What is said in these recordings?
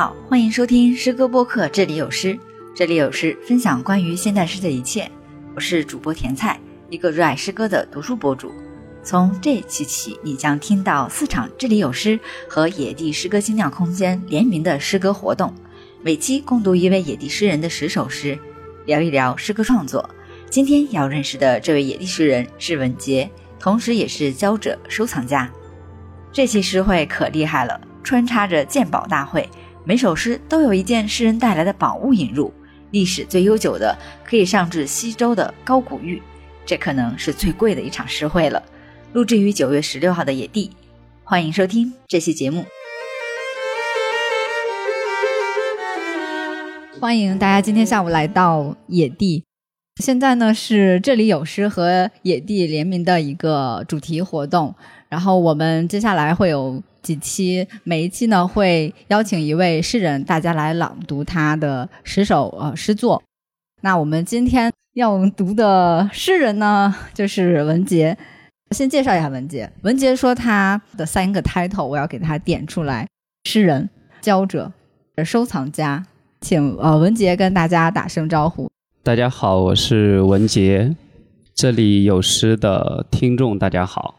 好，欢迎收听诗歌播客，这里有诗，这里有诗，分享关于现代诗的一切。我是主播甜菜，一个热爱诗歌的读书博主。从这期起，你将听到四场这里有诗和野地诗歌精酿空间联名的诗歌活动，每期共读一位野地诗人的十首诗，聊一聊诗歌创作。今天要认识的这位野地诗人是文杰，同时也是交者收藏家。这期诗会可厉害了，穿插着鉴宝大会，每首诗都有一件诗人带来的宝物引入。历史最悠久的，可以上至西周的高古玉，这可能是最贵的一场诗会了。录制于九月十六号的野地，欢迎收听这期节目。欢迎大家今天下午来到野地。现在呢是这里有诗和野地联名的一个主题活动，然后我们接下来会有几期，每一期呢会邀请一位诗人，大家来朗读他的十首呃诗作。那我们今天要读的诗人呢，就是文杰。先介绍一下文杰。文杰说他的三个 title，我要给他点出来：诗人、教者、收藏家。请呃文杰跟大家打声招呼。大家好，我是文杰，这里有诗的听众大家好，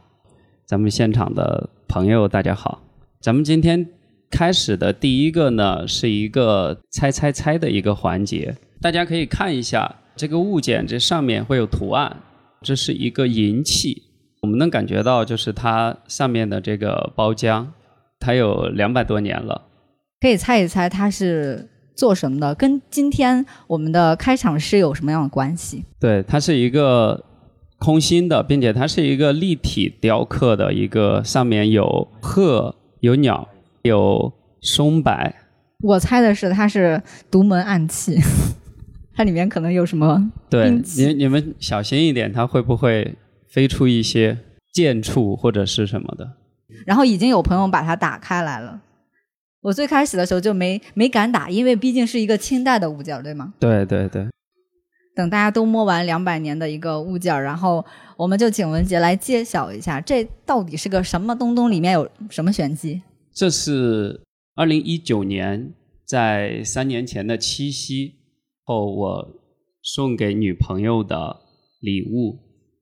咱们现场的朋友大家好。咱们今天开始的第一个呢，是一个猜猜猜的一个环节，大家可以看一下这个物件，这上面会有图案，这是一个银器，我们能感觉到就是它上面的这个包浆，它有两百多年了，可以猜一猜它是。做什么的？跟今天我们的开场诗有什么样的关系？对，它是一个空心的，并且它是一个立体雕刻的一个，上面有鹤、有鸟、有松柏。我猜的是它是独门暗器，它里面可能有什么？对，你你们小心一点，它会不会飞出一些剑触或者是什么的？然后已经有朋友把它打开来了。我最开始的时候就没没敢打，因为毕竟是一个清代的物件，对吗？对对对。等大家都摸完两百年的一个物件，然后我们就请文杰来揭晓一下，这到底是个什么东东？里面有什么玄机？这是二零一九年在三年前的七夕后，我送给女朋友的礼物。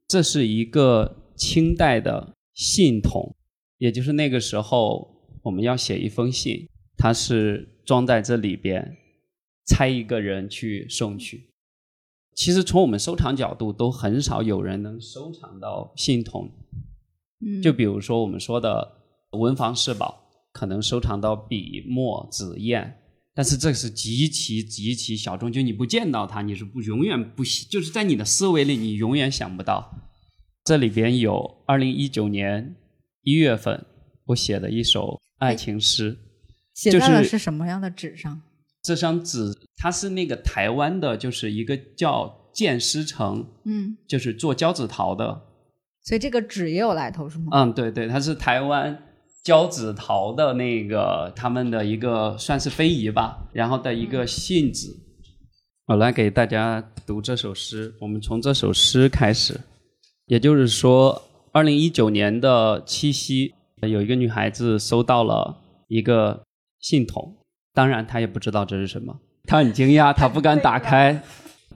这是一个清代的信筒，也就是那个时候。我们要写一封信，它是装在这里边，猜一个人去送去。其实从我们收藏角度，都很少有人能收藏到信筒。嗯，就比如说我们说的文房四宝，可能收藏到笔墨纸砚，但是这是极其极其小众，就你不见到它，你是不永远不就是在你的思维里，你永远想不到。这里边有二零一九年一月份我写的一首。爱情诗，写在了是什么样的纸上？这张纸它是那个台湾的，就是一个叫建师城，嗯，就是做胶纸陶的。所以这个纸也有来头是吗？嗯，对对，它是台湾胶纸陶的那个他们的一个算是非遗吧，然后的一个信纸。我来给大家读这首诗，我们从这首诗开始，也就是说，二零一九年的七夕。有一个女孩子收到了一个信筒，当然她也不知道这是什么，她很惊讶，他不敢打开，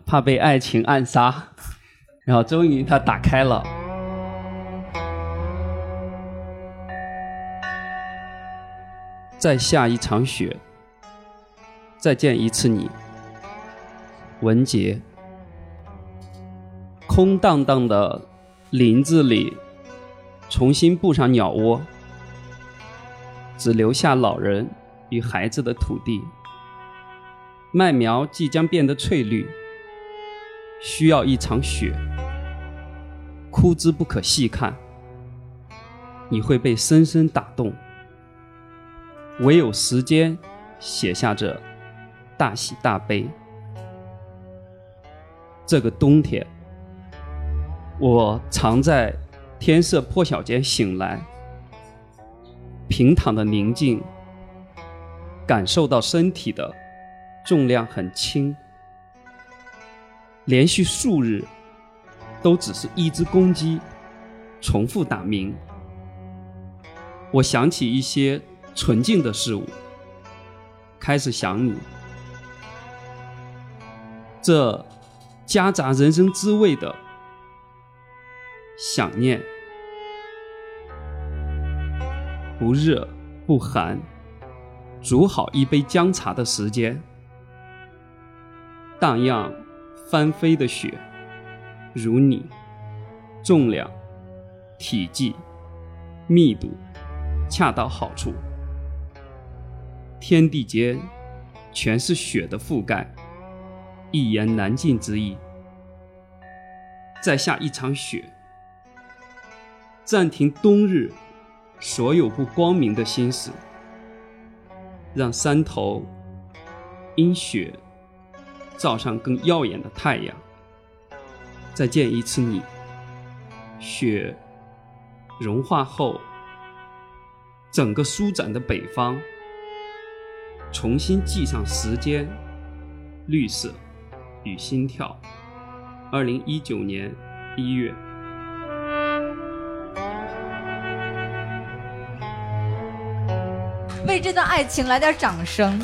怕被爱情暗杀。然后终于他打开了，再下一场雪，再见一次你，文杰。空荡荡的林子里，重新布上鸟窝。只留下老人与孩子的土地，麦苗即将变得翠绿，需要一场雪，枯枝不可细看，你会被深深打动。唯有时间写下这大喜大悲。这个冬天，我常在天色破晓间醒来。平躺的宁静，感受到身体的重量很轻，连续数日都只是一只公鸡重复打鸣。我想起一些纯净的事物，开始想你，这夹杂人生滋味的想念，不热不寒，煮好一杯姜茶的时间，荡漾翻飞的雪，如你，重量、体积、密度恰到好处。天地间全是雪的覆盖，一言难尽之意。再下一场雪，暂停冬日所有不光明的心思，让山头因雪照上更耀眼的太阳。再见一次你，雪融化后，整个舒展的北方。重新系上时间、绿色与心跳。二零一九年一月，为这段爱情来点掌声。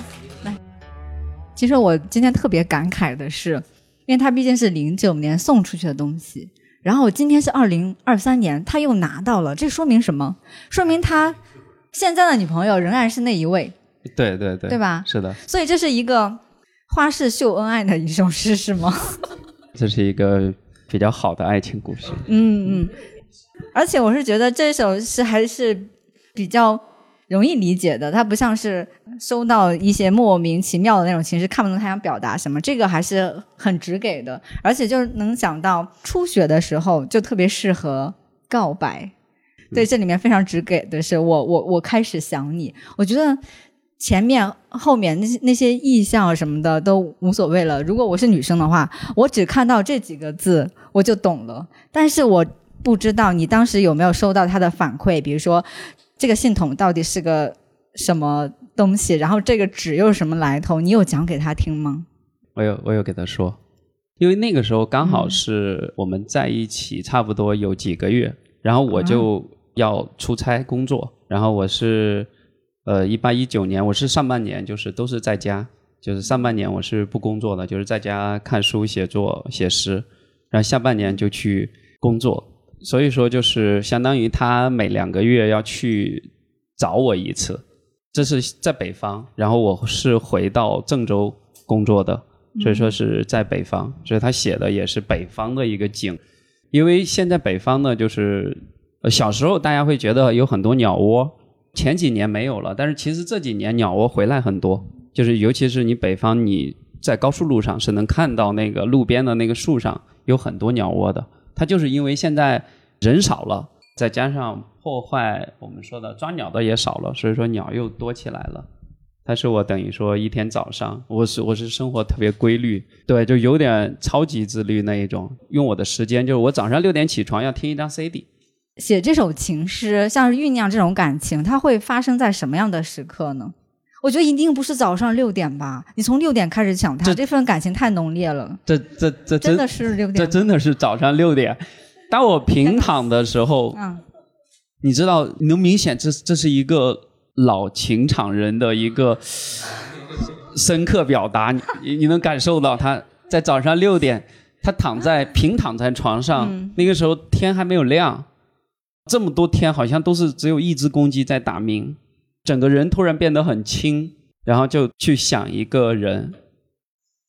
来，其实我今天特别感慨的是，因为他毕竟是零九年送出去的东西，然后今天是二零二三年，他又拿到了，这说明什么？说明他现在的女朋友仍然是那一位。对对对，对吧？是的，所以这是一个花式秀恩爱的一首诗，是吗？这是一个比较好的爱情故事。嗯嗯，而且我是觉得这首诗还是比较容易理解的，它不像是收到一些莫名其妙的那种情绪，看不懂他想表达什么。这个还是很直给的，而且就是能想到初雪的时候就特别适合告白。对，这里面非常直给的是我我我开始想你，我觉得。前面后面那些那些意象什么的都无所谓了。如果我是女生的话，我只看到这几个字我就懂了。但是我不知道你当时有没有收到他的反馈，比如说这个信筒到底是个什么东西，然后这个纸又是什么来头，你有讲给他听吗？我有，我有给他说，因为那个时候刚好是我们在一起差不多有几个月，然后我就要出差工作，然后我是。呃，一八一九年，我是上半年就是都是在家，就是上半年我是不工作的，就是在家看书、写作、写诗，然后下半年就去工作。所以说，就是相当于他每两个月要去找我一次，这是在北方，然后我是回到郑州工作的，所以说是在北方，所以他写的也是北方的一个景。因为现在北方呢，就是小时候大家会觉得有很多鸟窝。前几年没有了，但是其实这几年鸟窝回来很多，就是尤其是你北方，你在高速路上是能看到那个路边的那个树上有很多鸟窝的。它就是因为现在人少了，再加上破坏我们说的抓鸟的也少了，所以说鸟又多起来了。但是我等于说一天早上，我是我是生活特别规律，对，就有点超级自律那一种，用我的时间就是我早上六点起床要听一张 CD。写这首情诗，像酝酿这种感情，它会发生在什么样的时刻呢？我觉得一定不是早上六点吧？你从六点开始想他，这份感情太浓烈了。这这这真的是六点？这真的是早上六点。当我平躺的时候，嗯，你知道，能明显这这是一个老情场人的一个深刻表达，你你能感受到他在早上六点，他躺在平躺在床上，那个时候天还没有亮。这么多天，好像都是只有一只公鸡在打鸣，整个人突然变得很轻，然后就去想一个人，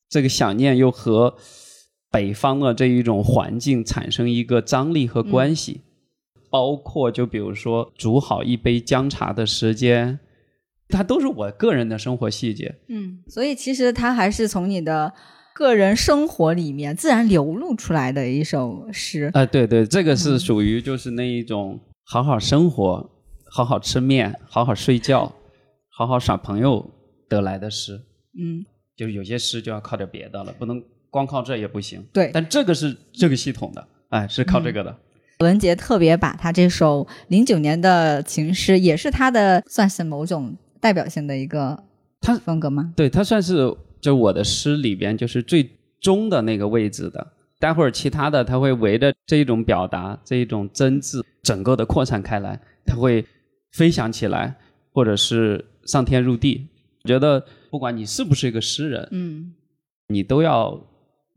这个想念又和北方的这一种环境产生一个张力和关系，包括就比如说煮好一杯姜茶的时间，它都是我个人的生活细节。嗯，所以其实它还是从你的。个人生活里面自然流露出来的一首诗。啊，对对，这个是属于就是那一种好好生活、好好吃面、好好睡觉、好好耍朋友得来的诗。嗯，就是有些诗就要靠点别的了，不能光靠这也不行。对，但这个是这个系统的，哎，是靠这个的。文杰特别把他这首零九年的情诗，也是他的算是某种代表性的一个他风格吗？对他算是。就我的诗里边，就是最终的那个位置的。待会儿其他的，他会围着这一种表达，这一种真挚，整个的扩散开来，他会飞翔起来，或者是上天入地，我觉得不管你是不是一个诗人，嗯你都要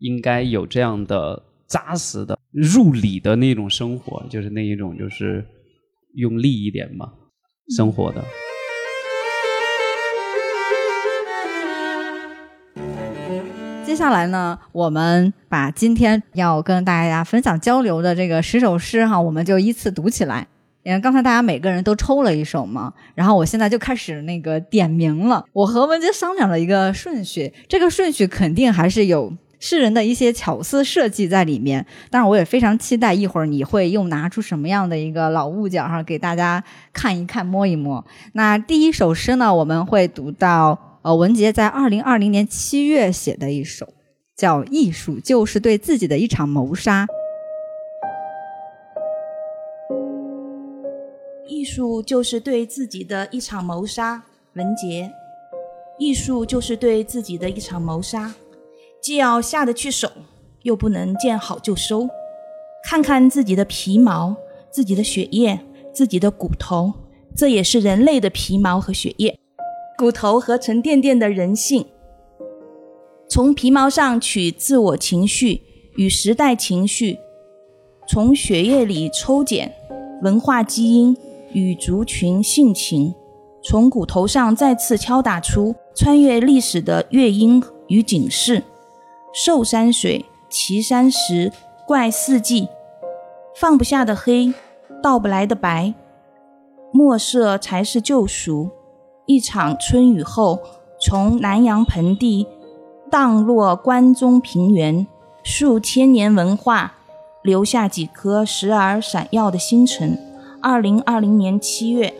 应该有这样的扎实的入理的那种生活，就是那一种就是用力一点嘛，生活的。接下来呢，我们把今天要跟大家分享交流的这个十首诗哈，我们就依次读起来。因为刚才大家每个人都抽了一首嘛，然后我现在就开始那个点名了。我和文杰商量了一个顺序，这个顺序肯定还是有诗人的一些巧思设计在里面。当然，我也非常期待一会儿你会又拿出什么样的一个老物件哈，给大家看一看、摸一摸。那第一首诗呢，我们会读到呃文杰在二零二零年七月写的一首，叫《艺术就是对自己的一场谋杀》。艺术就是对自己的一场谋杀，文杰。艺术就是对自己的一场谋杀，既要下得去手，又不能见好就收。看看自己的皮毛、自己的血液、自己的骨头，这也是人类的皮毛和血液，骨头和沉甸甸的人性。从皮毛上取自我情绪与时代情绪，从血液里抽检文化基因。与族群性情，从骨头上再次敲打出穿越历史的乐音与警示。寿山水，岐山石，怪四季，放不下的黑，到不来的白，墨色才是救赎。一场春雨后，从南阳盆地荡落关中平原，数千年文化，留下几颗时而闪耀的星辰。二零二零年七月，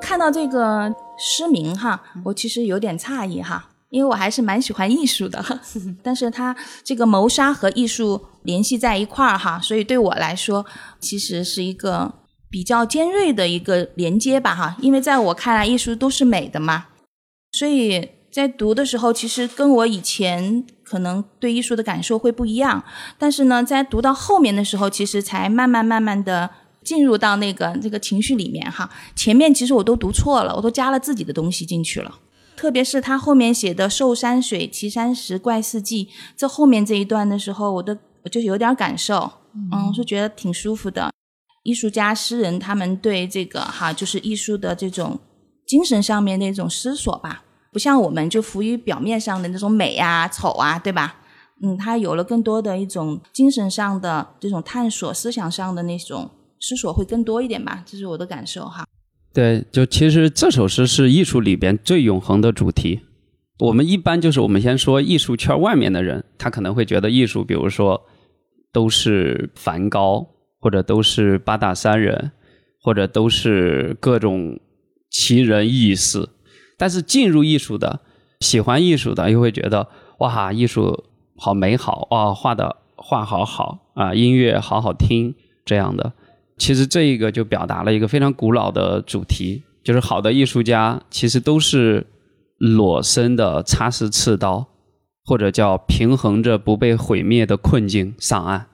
看到这个诗名哈，我其实有点诧异哈，因为我还是蛮喜欢艺术的，但是它这个谋杀和艺术联系在一块儿哈，所以对我来说，其实是一个比较尖锐的一个连接吧哈，因为在我看来，艺术都是美的嘛，所以在读的时候，其实跟我以前。可能对艺术的感受会不一样，但是呢，在读到后面的时候，其实才慢慢慢慢的进入到那个这个情绪里面哈。前面其实我都读错了，我都加了自己的东西进去了。特别是他后面写的“寿山水，岐山石，怪四季”这后面这一段的时候，我的我就有点感受，嗯，是觉得挺舒服的。艺术家、诗人他们对这个哈，就是艺术的这种精神上面的一种思索吧。不像我们就浮于表面上的那种美啊、丑啊，对吧？嗯，他有了更多的一种精神上的这种探索、思想上的那种思索会更多一点吧，这是我的感受哈。对，就其实这首诗是艺术里边最永恒的主题。我们一般就是我们先说艺术圈外面的人，他可能会觉得艺术，比如说都是梵高，或者都是八大山人，或者都是各种奇人异事。但是进入艺术的、喜欢艺术的，又会觉得哇，艺术好美好哇，画的画好好啊，音乐好好听这样的。其实这一个就表达了一个非常古老的主题，就是好的艺术家其实都是裸身的擦拭刺刀，或者叫平衡着不被毁灭的困境上岸。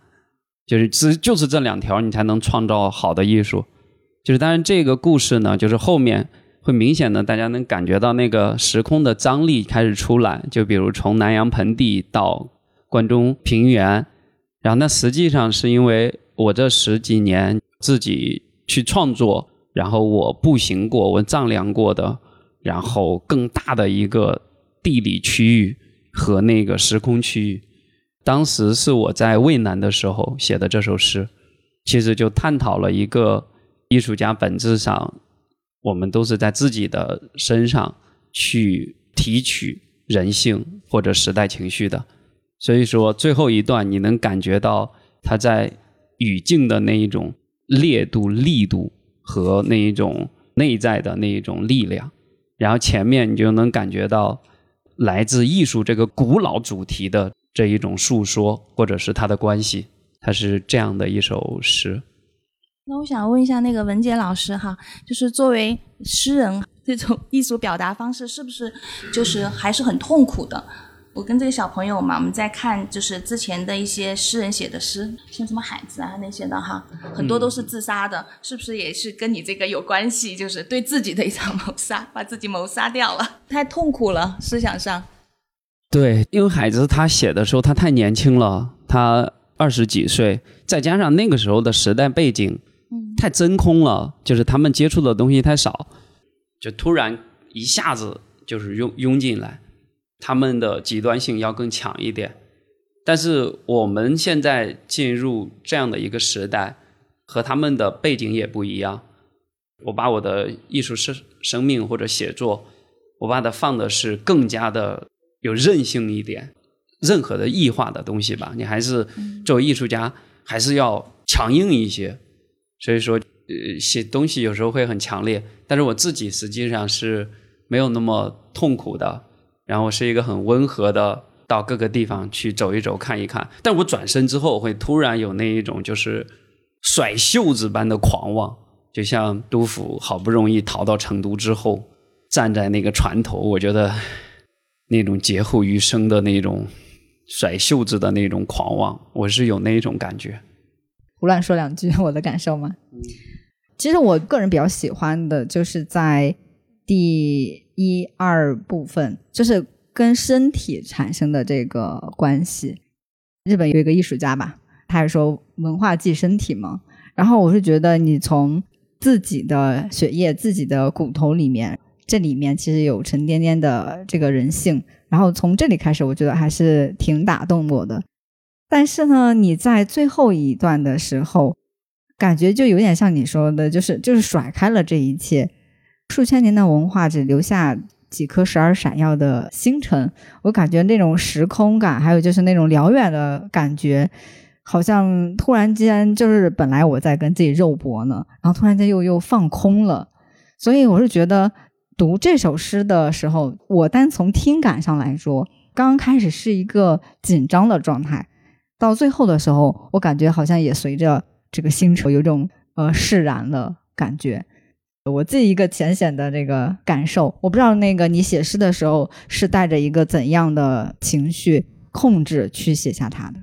就是只就是这两条，你才能创造好的艺术。就是当然这个故事呢，就是后面。会明显的，大家能感觉到那个时空的张力开始出来。就比如从南阳盆地到关中平原，然后那实际上是因为我这十几年自己去创作，然后我步行过，我丈量过的，然后更大的一个地理区域和那个时空区域。当时是我在渭南的时候写的这首诗，其实就探讨了一个艺术家本质上。我们都是在自己的身上去提取人性或者时代情绪的，所以说最后一段你能感觉到他在语境的那一种烈度、力度和那一种内在的那一种力量，然后前面你就能感觉到来自艺术这个古老主题的这一种诉说，或者是它的关系，它是这样的一首诗。那我想问一下那个文杰老师哈，就是作为诗人，这种艺术表达方式是不是就是还是很痛苦的？我跟这个小朋友嘛，我们在看就是之前的一些诗人写的诗，像什么海子啊那些的哈，很多都是自杀的，是不是也是跟你这个有关系？就是对自己的一场 谋杀，把自己谋杀掉了，太痛苦了，思想上。对，因为海子他写的时候他太年轻了，他二十几岁，再加上那个时候的时代背景，嗯，太真空了，就是他们接触的东西太少，就突然一下子就是拥拥进来。他们的极端性要更强一点，但是我们现在进入这样的一个时代，和他们的背景也不一样。我把我的艺术生生命或者写作，我把它放的是更加的有韧性一点。任何的异化的东西吧，你还是作为艺术家，还是要强硬一些。所以说，呃，写东西有时候会很强烈，但是我自己实际上是没有那么痛苦的。然后是一个很温和的，到各个地方去走一走、看一看。但我转身之后，会突然有那一种就是甩袖子般的狂妄，就像杜甫好不容易逃到成都之后，站在那个船头，我觉得那种劫后余生的那种甩袖子的那种狂妄，我是有那一种感觉。胡乱说两句 我的感受吗？其实我个人比较喜欢的就是在第。一二部分就是跟身体产生的这个关系。日本有一个艺术家吧，他是说文化即身体嘛。然后我是觉得你从自己的血液、自己的骨头里面，这里面其实有沉甸甸的这个人性。然后从这里开始，我觉得还是挺打动我的。但是呢，你在最后一段的时候，感觉就有点像你说的，就是就是甩开了这一切。数千年的文化只留下几颗时而闪耀的星辰，我感觉那种时空感，还有就是那种辽远的感觉，好像突然间就是本来我在跟自己肉搏呢，然后突然间又又放空了。所以我是觉得读这首诗的时候，我单从听感上来说，刚开始是一个紧张的状态，到最后的时候，我感觉好像也随着这个星辰有种呃释然的感觉。我自己一个浅显的这个感受，我不知道那个你写诗的时候是带着一个怎样的情绪控制去写下它的。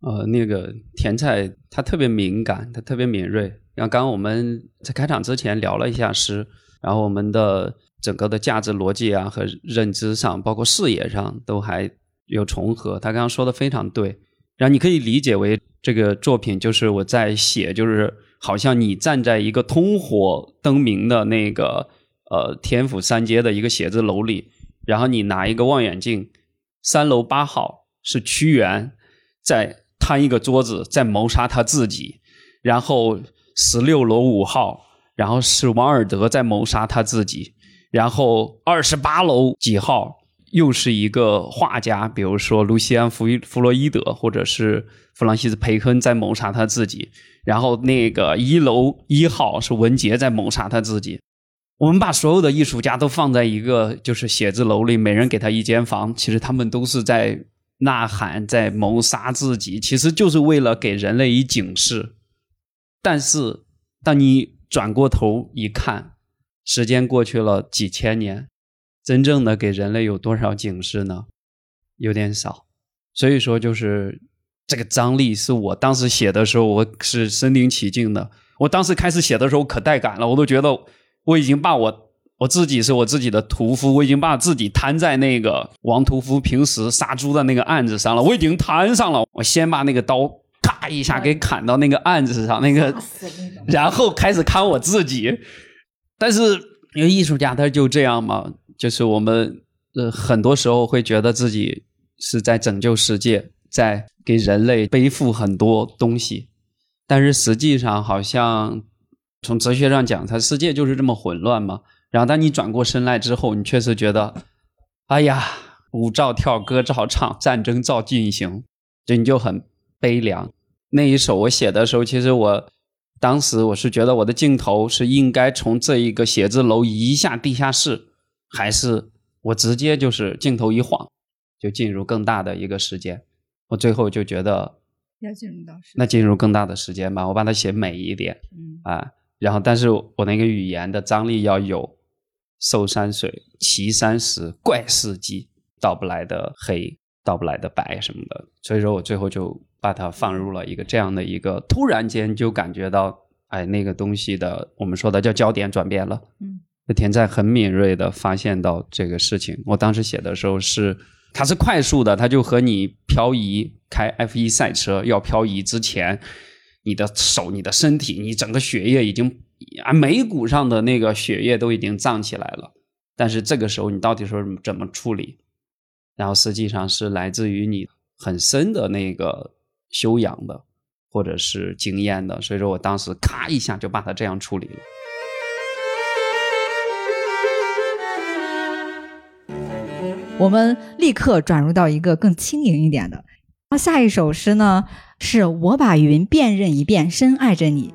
呃，那个甜菜它特别敏感，它特别敏锐。然后刚刚我们在开场之前聊了一下诗，然后我们的整个的价值逻辑啊和认知上，包括视野上都还有重合。他刚刚说的非常对。然后你可以理解为这个作品就是我在写，就是。好像你站在一个通火灯明的那个呃天府三街的一个写字楼里，然后你拿一个望远镜，三楼八号是屈原在摊一个桌子在谋杀他自己，然后十六楼五号，然后是王尔德在谋杀他自己，然后二十八楼几号又是一个画家，比如说卢西安弗弗洛伊德或者是弗朗西斯培根在谋杀他自己。然后那个一楼一号是文杰在谋杀他自己。我们把所有的艺术家都放在一个就是写字楼里，每人给他一间房，其实他们都是在呐喊，在谋杀自己，其实就是为了给人类以警示。但是当你转过头一看，时间过去了几千年，真正的给人类有多少警示呢？有点少。所以说就是。这个张力是我当时写的时候，我是身临其境的。我当时开始写的时候可带感了，我都觉得我已经把我我自己是我自己的屠夫，我已经把自己摊在那个王屠夫平时杀猪的那个案子上了，我已经摊上了。我先把那个刀咔一下给砍到那个案子上，那个，然后开始砍我自己。但是因为艺术家他就这样嘛，就是我们呃很多时候会觉得自己是在拯救世界。在给人类背负很多东西，但是实际上好像从哲学上讲，它世界就是这么混乱嘛。然后当你转过身来之后，你确实觉得，哎呀，舞照跳，歌照唱，战争照进行，就你就很悲凉。那一首我写的时候，其实我当时我是觉得我的镜头是应该从这一个写字楼移下地下室，还是我直接就是镜头一晃，就进入更大的一个时间。我最后就觉得要进入到那进入更大的时间吧，我把它写美一点，嗯啊，然后但是我那个语言的张力要有，寿山水，岐山石，怪世纪，到不来的黑，到不来的白什么的。所以说我最后就把它放入了一个这样的一个，突然间就感觉到，哎，那个东西的我们说的叫焦点转变了。嗯，田在很敏锐的发现到这个事情。我当时写的时候是，它是快速的，它就和你漂移开 F 一赛车要漂移之前。你的手、你的身体、你整个血液已经啊，眉骨上的那个血液都已经胀起来了。但是这个时候，你到底说怎么处理？然后实际上是来自于你很深的那个修养的，或者是经验的。所以说我当时咔一下就把它这样处理了。我们立刻转入到一个更轻盈一点的。那下一首诗呢？是我把云辨认一遍，深爱着你。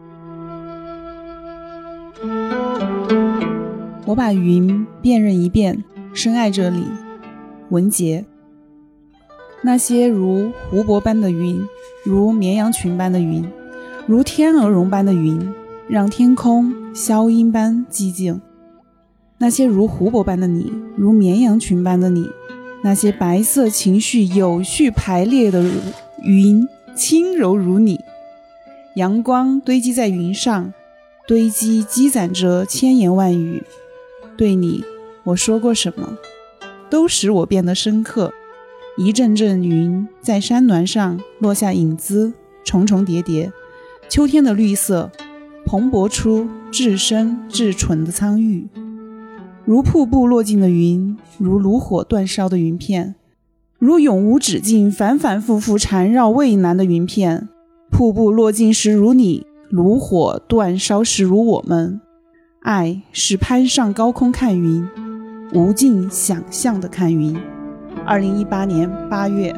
我把云辨认一遍，深爱着你。文杰。那些如湖泊般的云，如绵羊群般的云，如天鹅绒般的云，让天空消音般寂静。那些如湖泊般的你，如绵羊群般的你，那些白色情绪有序排列的云。轻柔如你，阳光堆积在云上，堆积积攒着千言万语。对你，我说过什么，都使我变得深刻。一阵阵云在山峦上落下影子，重重叠叠。秋天的绿色，蓬勃出至深至纯的苍郁，如瀑布落尽的云，如炉火断烧的云片。如永无止境、反反复复缠绕渭南的云片，瀑布落尽时如你，炉火断烧时如我们。爱是攀上高空看云，无尽想象的看云。二零一八年八月。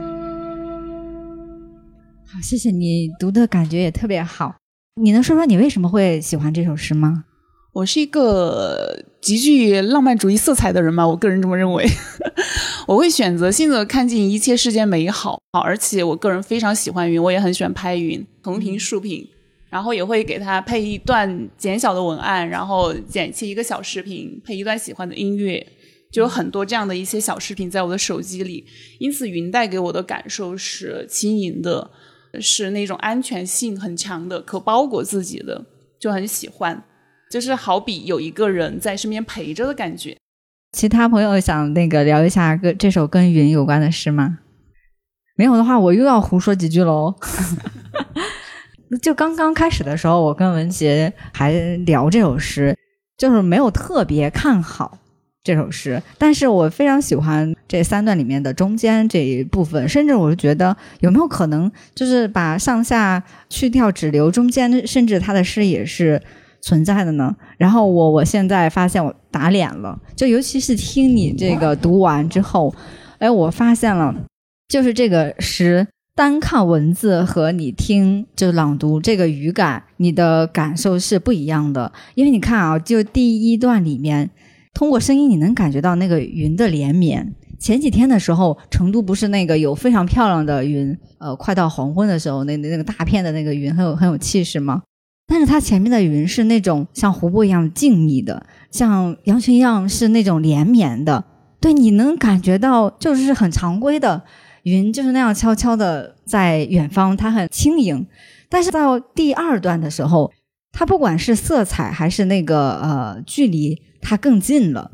好，谢谢你读的感觉也特别好。你能说说你为什么会喜欢这首诗吗？我是一个极具浪漫主义色彩的人嘛，我个人这么认为。我会选择性的看尽一切世间美好，好，而且我个人非常喜欢云，我也很喜欢拍云，横屏竖屏，然后也会给它配一段简小的文案，然后剪切一个小视频，配一段喜欢的音乐，就有很多这样的一些小视频在我的手机里。因此，云带给我的感受是轻盈的，是那种安全性很强的，可包裹自己的，就很喜欢。就是好比有一个人在身边陪着的感觉。其他朋友想那个聊一下跟这首跟云有关的诗吗？没有的话，我又要胡说几句喽。就刚刚开始的时候，我跟文杰还聊这首诗，就是没有特别看好这首诗，但是我非常喜欢这三段里面的中间这一部分，甚至我是觉得有没有可能，就是把上下去掉，只留中间，甚至他的诗也是。存在的呢，然后我我现在发现我打脸了，就尤其是听你这个读完之后，哎，我发现了，就是这个诗单看文字和你听就朗读这个语感，你的感受是不一样的。因为你看啊，就第一段里面，通过声音你能感觉到那个云的连绵。前几天的时候，成都不是那个有非常漂亮的云，呃，快到黄昏的时候，那那个大片的那个云很有很有气势吗？但是它前面的云是那种像湖泊一样静谧的，像羊群一样是那种连绵的。对，你能感觉到就是很常规的云，就是那样悄悄的在远方，它很轻盈。但是到第二段的时候，它不管是色彩还是那个呃距离，它更近了。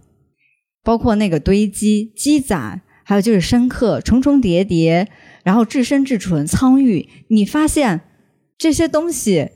包括那个堆积、积攒，还有就是深刻、重重叠叠，然后至深至纯、苍郁，你发现这些东西。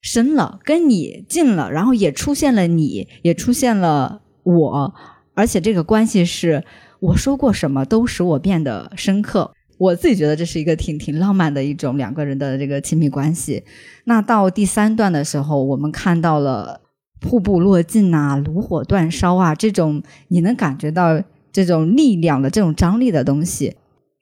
深了，跟你近了，然后也出现了你，也出现了我，而且这个关系是我说过什么都使我变得深刻。我自己觉得这是一个挺挺浪漫的一种两个人的这个亲密关系。那到第三段的时候，我们看到了瀑布落尽啊，炉火断烧啊，这种你能感觉到这种力量的这种张力的东西，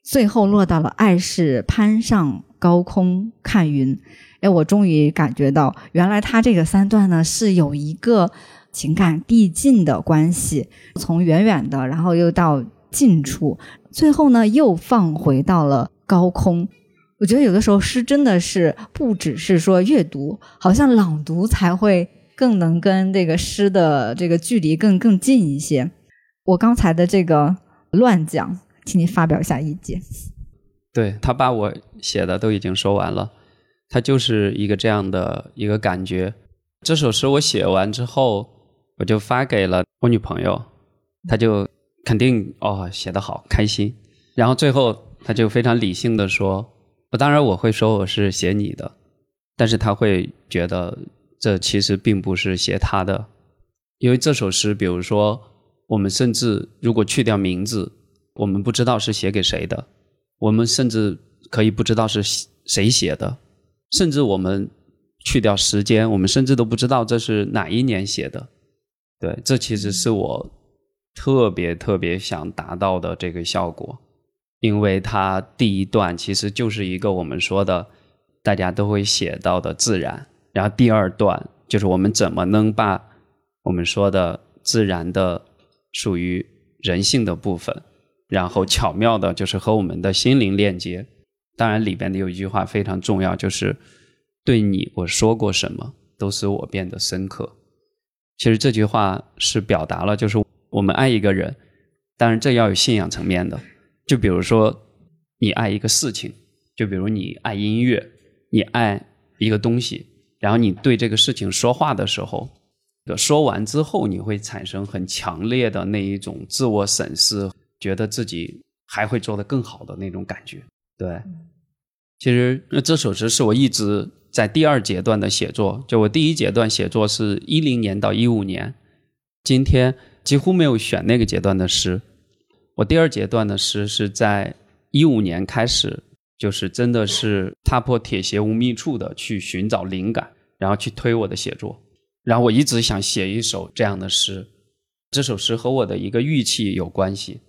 最后落到了爱是攀上高空看云。哎，我终于感觉到，原来他这个三段呢是有一个情感递进的关系，从远远的，然后又到近处，最后呢又放回到了高空。我觉得有的时候诗真的是不只是说阅读，好像朗读才会更能跟这个诗的这个距离更更近一些。我刚才的这个乱讲。请你发表一下意见。对他把我写的都已经说完了，他就是一个这样的一个感觉。这首诗我写完之后，我就发给了我女朋友，她就肯定哦写得好，开心。然后最后她就非常理性的说：“我当然我会说我是写你的，但是他会觉得这其实并不是写他的，因为这首诗，比如说我们甚至如果去掉名字，我们不知道是写给谁的。”我们甚至可以不知道是谁写的，甚至我们去掉时间，我们甚至都不知道这是哪一年写的。对，这其实是我特别特别想达到的这个效果，因为它第一段其实就是一个我们说的大家都会写到的自然，然后第二段就是我们怎么能把我们说的自然的属于人性的部分。然后巧妙的，就是和我们的心灵链接。当然，里边的有一句话非常重要，就是对你我说过什么，都使我变得深刻。其实这句话是表达了，就是我们爱一个人，当然这要有信仰层面的。就比如说，你爱一个事情，就比如你爱音乐，你爱一个东西，然后你对这个事情说话的时候，说完之后，你会产生很强烈的那一种自我审视。觉得自己还会做得更好的那种感觉，对。其实那这首诗是我一直在第二阶段的写作，就我第一阶段写作是一零年到一五年，今天几乎没有选那个阶段的诗。我第二阶段的诗是在一五年开始，就是真的是踏破铁鞋无觅处的去寻找灵感，然后去推我的写作。然后我一直想写一首这样的诗，这首诗和我的一个玉器有关系。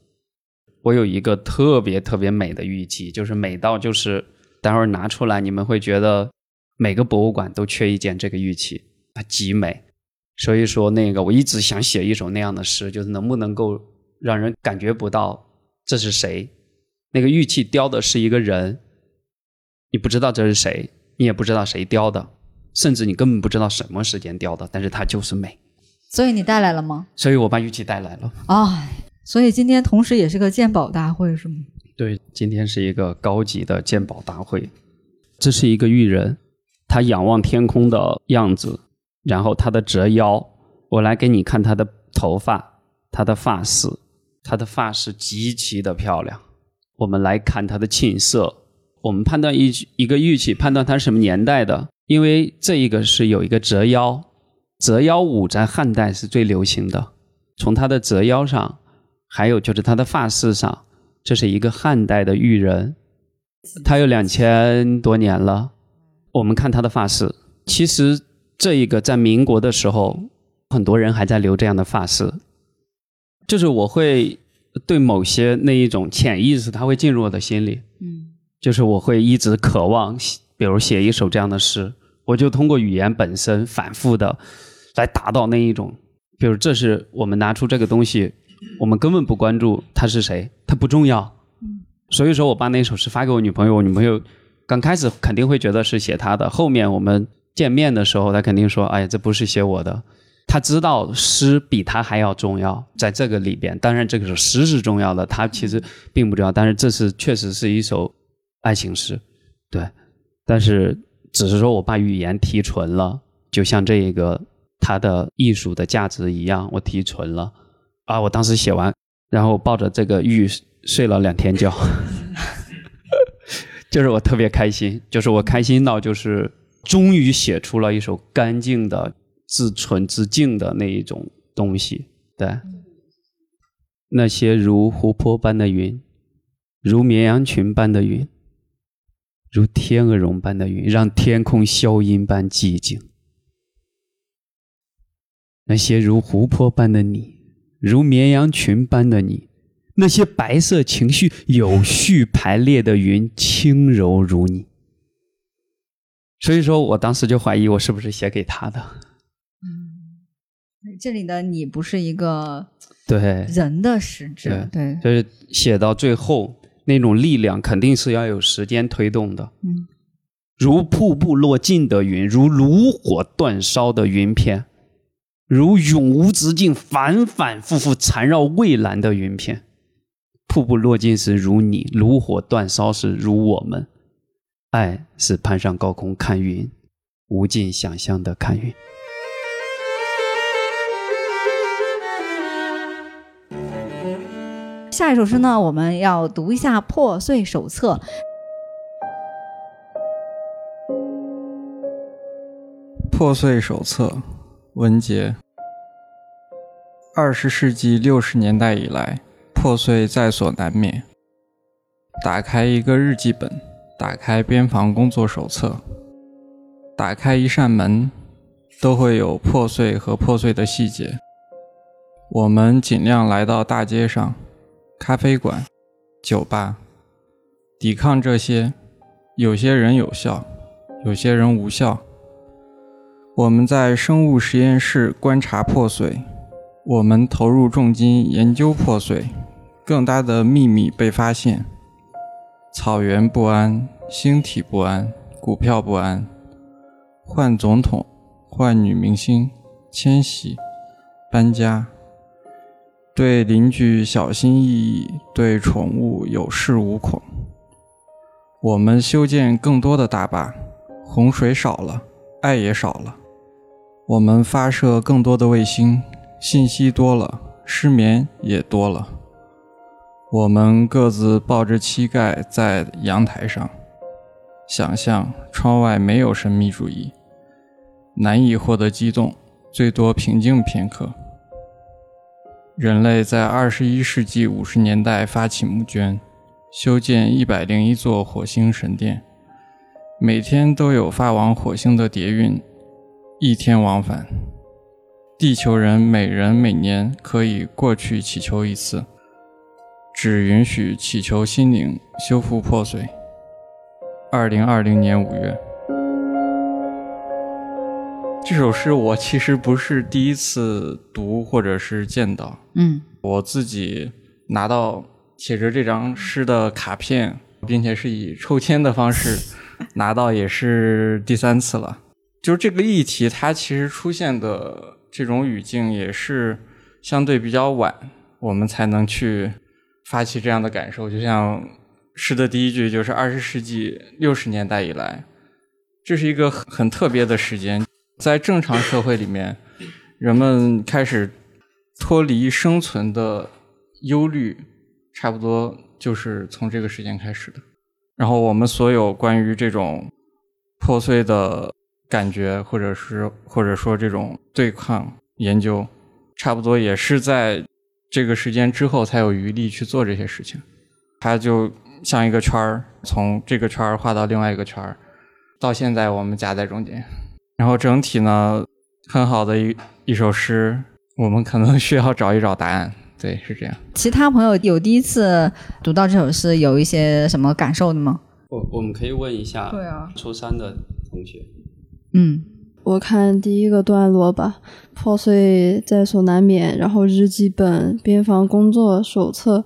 我有一个特别特别美的玉器，就是美到就是待会儿拿出来，你们会觉得每个博物馆都缺一件这个玉器，它极美。所以说，那个我一直想写一首那样的诗，就是能不能够让人感觉不到这是谁。那个玉器雕的是一个人，你不知道这是谁，你也不知道谁雕的，甚至你根本不知道什么时间雕的，但是它就是美。所以你带来了吗？所以我把玉器带来了。啊。所以今天同时也是个鉴宝大会，是吗？对，今天是一个高级的鉴宝大会。这是一个玉人，他仰望天空的样子，然后他的折腰。我来给你看他的头发，他的发饰，他的发饰极其的漂亮。我们来看他的沁色。我们判断一一个玉器，判断它是什么年代的，因为这一个是有一个折腰，折腰舞在汉代是最流行的。从它的折腰上。还有就是他的发饰上，这是一个汉代的玉人，他有两千多年了。我们看他的发饰，其实这一个在民国的时候，很多人还在留这样的发饰。就是我会对某些那一种潜意识，他会进入我的心里。嗯，就是我会一直渴望，比如写一首这样的诗，我就通过语言本身反复的来达到那一种，比如这是我们拿出这个东西。我们根本不关注他是谁，他不重要。所以说我把那首诗发给我女朋友，我女朋友刚开始肯定会觉得是写他的，后面我们见面的时候，他肯定说：“哎呀，这不是写我的。”他知道诗比他还要重要，在这个里边，当然这个首诗是重要的，他其实并不重要。但是这是确实是一首爱情诗，对。但是只是说我把语言提纯了，就像这一个它的艺术的价值一样，我提纯了。啊！我当时写完，然后抱着这个玉睡了两天觉，就是我特别开心，就是我开心到就是终于写出了一首干净的、自纯自净的那一种东西。对，那些如湖泊般的云，如绵羊群般的云，如天鹅绒般的云，让天空消音般寂静。那些如湖泊般的你。如绵羊群般的你，那些白色情绪有序排列的云，轻柔如你。所以说我当时就怀疑我是不是写给他的。嗯，这里的你不是一个对人的实质，对，就是写到最后那种力量肯定是要有时间推动的。嗯，如瀑布落尽的云，如炉火煅烧的云片。如永无止境、反反复复缠绕蔚蓝的云片，瀑布落尽时如你，炉火断烧时如我们。爱是攀上高空看云，无尽想象的看云。下一首诗呢，我们要读一下《破碎手册》。《破碎手册》文杰。二十世纪六十年代以来，破碎在所难免。打开一个日记本。打开边防工作手册，打开一扇门，都会有破碎和破碎的细节。我们尽量来到大街上、咖啡馆、酒吧，抵抗这些。有些人有效，有些人无效。我们在生物实验室观察破碎，我们投入重金研究破碎。更大的秘密被发现。草原不安，星体不安，股票不安，换总统，换女明星，迁徙，搬家，对邻居小心翼翼，对宠物有恃无恐。我们修建更多的大坝，洪水少了，爱也少了。我们发射更多的卫星，信息多了，失眠也多了。我们各自抱着膝盖在阳台上，想象窗外没有神秘主义，难以获得激动，最多平静片刻。人类在二十一世纪五十年代发起募捐，修建一百零一座火星神殿，每天都有发往火星的叠运，一天往返。地球人每人每年可以过去祈求一次。只允许祈求心灵修复破碎。二零二零年五月，这首诗我其实不是第一次读或者是见到。嗯，我自己拿到写着这张诗的卡片，并且是以抽签的方式 拿到，也是第三次了。就是这个议题，它其实出现的这种语境也是相对比较晚，我们才能去。发起这样的感受，就像诗的第一句就是二十世纪六十年代以来，这是一个很很特别的时间，在正常社会里面，人们开始脱离生存的忧虑，差不多就是从这个时间开始的。然后我们所有关于这种破碎的感觉，或者是或者说这种对抗研究，差不多也是在。这个时间之后才有余力去做这些事情，它就像一个圈儿，从这个圈儿画到另外一个圈儿，到现在我们夹在中间。然后整体呢，很好的一一首诗，我们可能 需要找一找答案。对，是这样。其他朋友有第一次读到这首诗有一些什么感受的吗？我我们可以问一下，对啊，初三的同学，嗯。我看第一个段落吧，破碎在所难免。然后日记本、边防工作手册、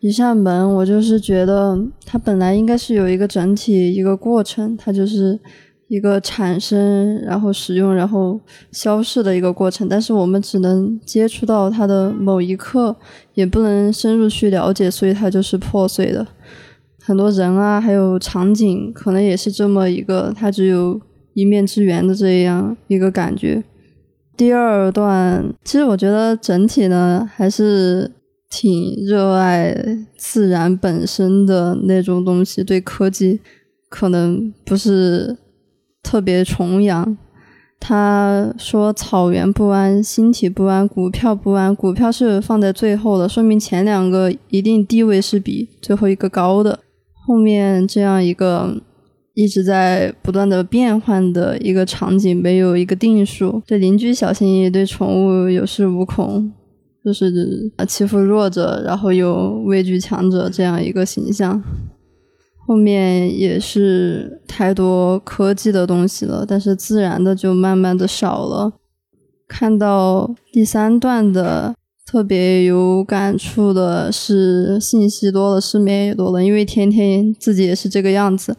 一扇门，我就是觉得它本来应该是有一个整体、一个过程，它就是一个产生、然后使用、然后消逝的一个过程。但是我们只能接触到它的某一刻，也不能深入去了解，所以它就是破碎的。很多人啊，还有场景，可能也是这么一个，它只有。一面之缘的这样一个感觉。第二段，其实我觉得整体呢还是挺热爱自然本身的那种东西，对科技可能不是特别崇洋。他说：“草原不安，星体不安，股票不安。股票是放在最后的，说明前两个一定地位是比最后一个高的。后面这样一个。”一直在不断的变换的一个场景，没有一个定数。对邻居小心翼翼，对宠物有恃无恐，就是欺负弱者，然后又畏惧强者这样一个形象。后面也是太多科技的东西了，但是自然的就慢慢的少了。看到第三段的特别有感触的是，信息多了，失眠也多了，因为天天自己也是这个样子。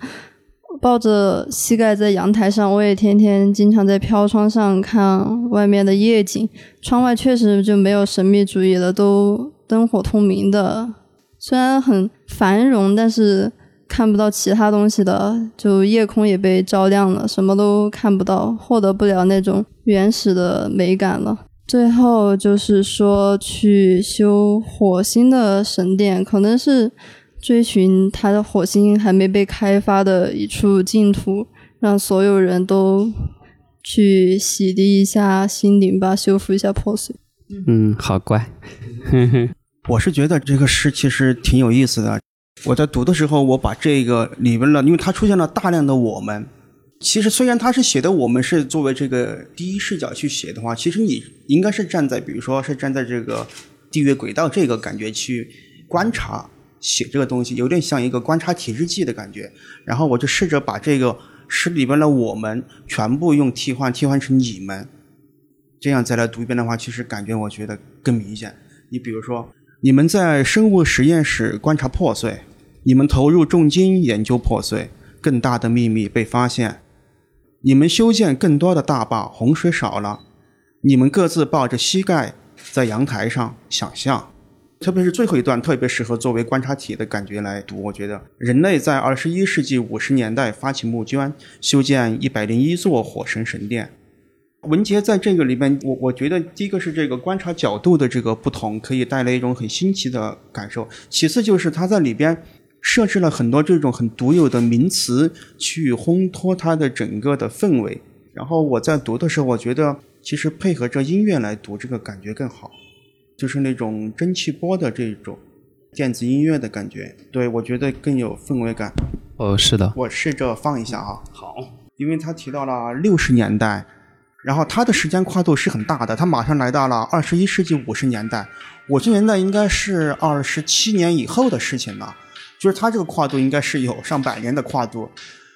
抱着膝盖在阳台上，我也天天经常在飘窗上看外面的夜景。窗外确实就没有神秘主义了，都灯火通明的，虽然很繁荣，但是看不到其他东西的，就夜空也被照亮了，什么都看不到，获得不了那种原始的美感了。最后就是说去修火星的神殿，可能是追寻他的火星还没被开发的一处净土，让所有人都去洗涤一下心灵吧，修复一下破碎。嗯，好乖。我是觉得这个诗其实挺有意思的。我在读的时候，我把这个里边了，因为它出现了大量的我们。其实虽然他是写的我们是作为这个第一视角去写的话，其实你应该是站在，比如说是站在这个地月轨道这个感觉去观察写这个东西，有点像一个观察体日记的感觉。然后我就试着把这个诗里边的我们全部用替换替换成你们，这样再来读一遍的话，其实感觉我觉得更明显。你比如说，你们在生物实验室观察破碎，你们投入重金研究破碎，更大的秘密被发现。你们修建更多的大坝，洪水少了。你们各自抱着膝盖在阳台上想象，特别是最后一段特别适合作为观察体的感觉来读。我觉得人类在二十一世纪五十年代发起募捐，修建一百零一座火神神殿。文杰在这个里面，我我觉得第一个是这个观察角度的这个不同，可以带来一种很新奇的感受。其次就是他在里边。设置了很多这种很独有的名词去烘托它的整个的氛围。然后我在读的时候，我觉得其实配合着音乐来读，这个感觉更好，就是那种蒸汽波的这种电子音乐的感觉。对我觉得更有氛围感。哦，是的。我试着放一下啊。好。因为他提到了六十年代，然后他的时间跨度是很大的，他马上来到了二十一世纪五十年代。五十年代应该是二十七年以后的事情了。就是它这个跨度应该是有上百年的跨度，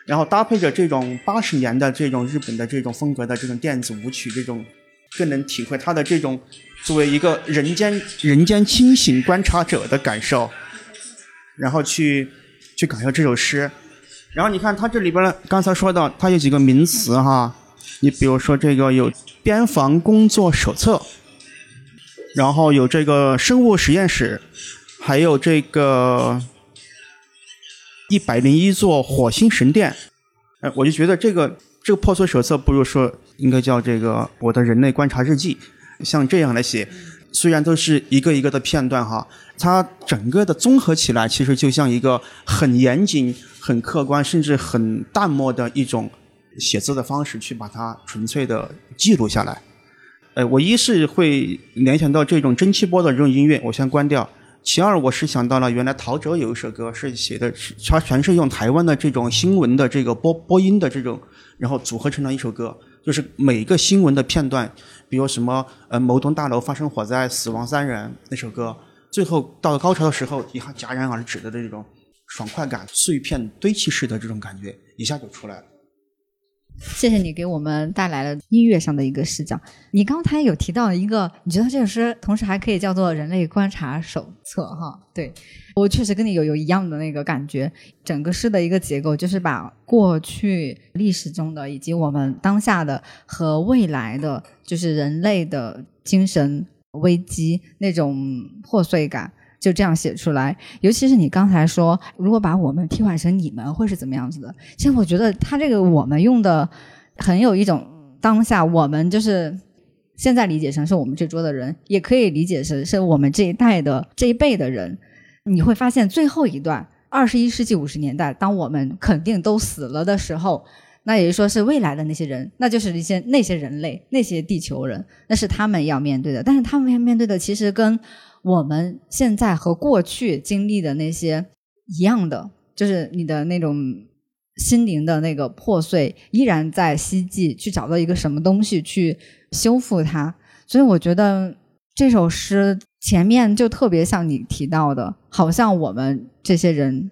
然后搭配着这种八十年的这种日本的这种风格的这种电子舞曲，这种更能体会他的这种作为一个人间人间清醒观察者的感受，然后去去感受这首诗。然后你看它这里边呢，刚才说到它有几个名词哈，你比如说这个有边防工作手册，然后有这个生物实验室，还有这个。一百零一座火星神殿，哎，我就觉得这个这个破碎手册不如说应该叫这个我的人类观察日记，像这样来写，虽然都是一个一个的片段哈，它整个的综合起来，其实就像一个很严谨、很客观，甚至很淡漠的一种写字的方式，去把它纯粹的记录下来。呃，我一是会联想到这种蒸汽波的这种音乐，我先关掉。其二，我是想到了原来陶喆有一首歌是写的，他全是用台湾的这种新闻的这个播播音的这种，然后组合成了一首歌，就是每个新闻的片段，比如什么呃某栋大楼发生火灾死亡三人那首歌，最后到了高潮的时候，一下戛然而止的这种爽快感，碎片堆砌式的这种感觉一下就出来了。谢谢你给我们带来了音乐上的一个视角。你刚才有提到一个，你觉得这首诗同时还可以叫做《人类观察手册》哈？对我确实跟你有有一样的那个感觉。整个诗的一个结构就是把过去历史中的以及我们当下的和未来的，就是人类的精神危机那种破碎感。就这样写出来，尤其是你刚才说，如果把我们替换成你们，会是怎么样子的？其实我觉得他这个我们用的很有一种当下，我们就是现在理解成是我们这桌的人，也可以理解成是我们这一代的这一辈的人。你会发现最后一段，二十一世纪五十年代，当我们肯定都死了的时候，那也就说是未来的那些人，那就是一些那些人类，那些地球人，那是他们要面对的。但是他们要面对的，其实跟我们现在和过去经历的那些一样的，就是你的那种心灵的那个破碎，依然在希冀去找到一个什么东西去修复它。所以我觉得这首诗前面就特别像你提到的，好像我们这些人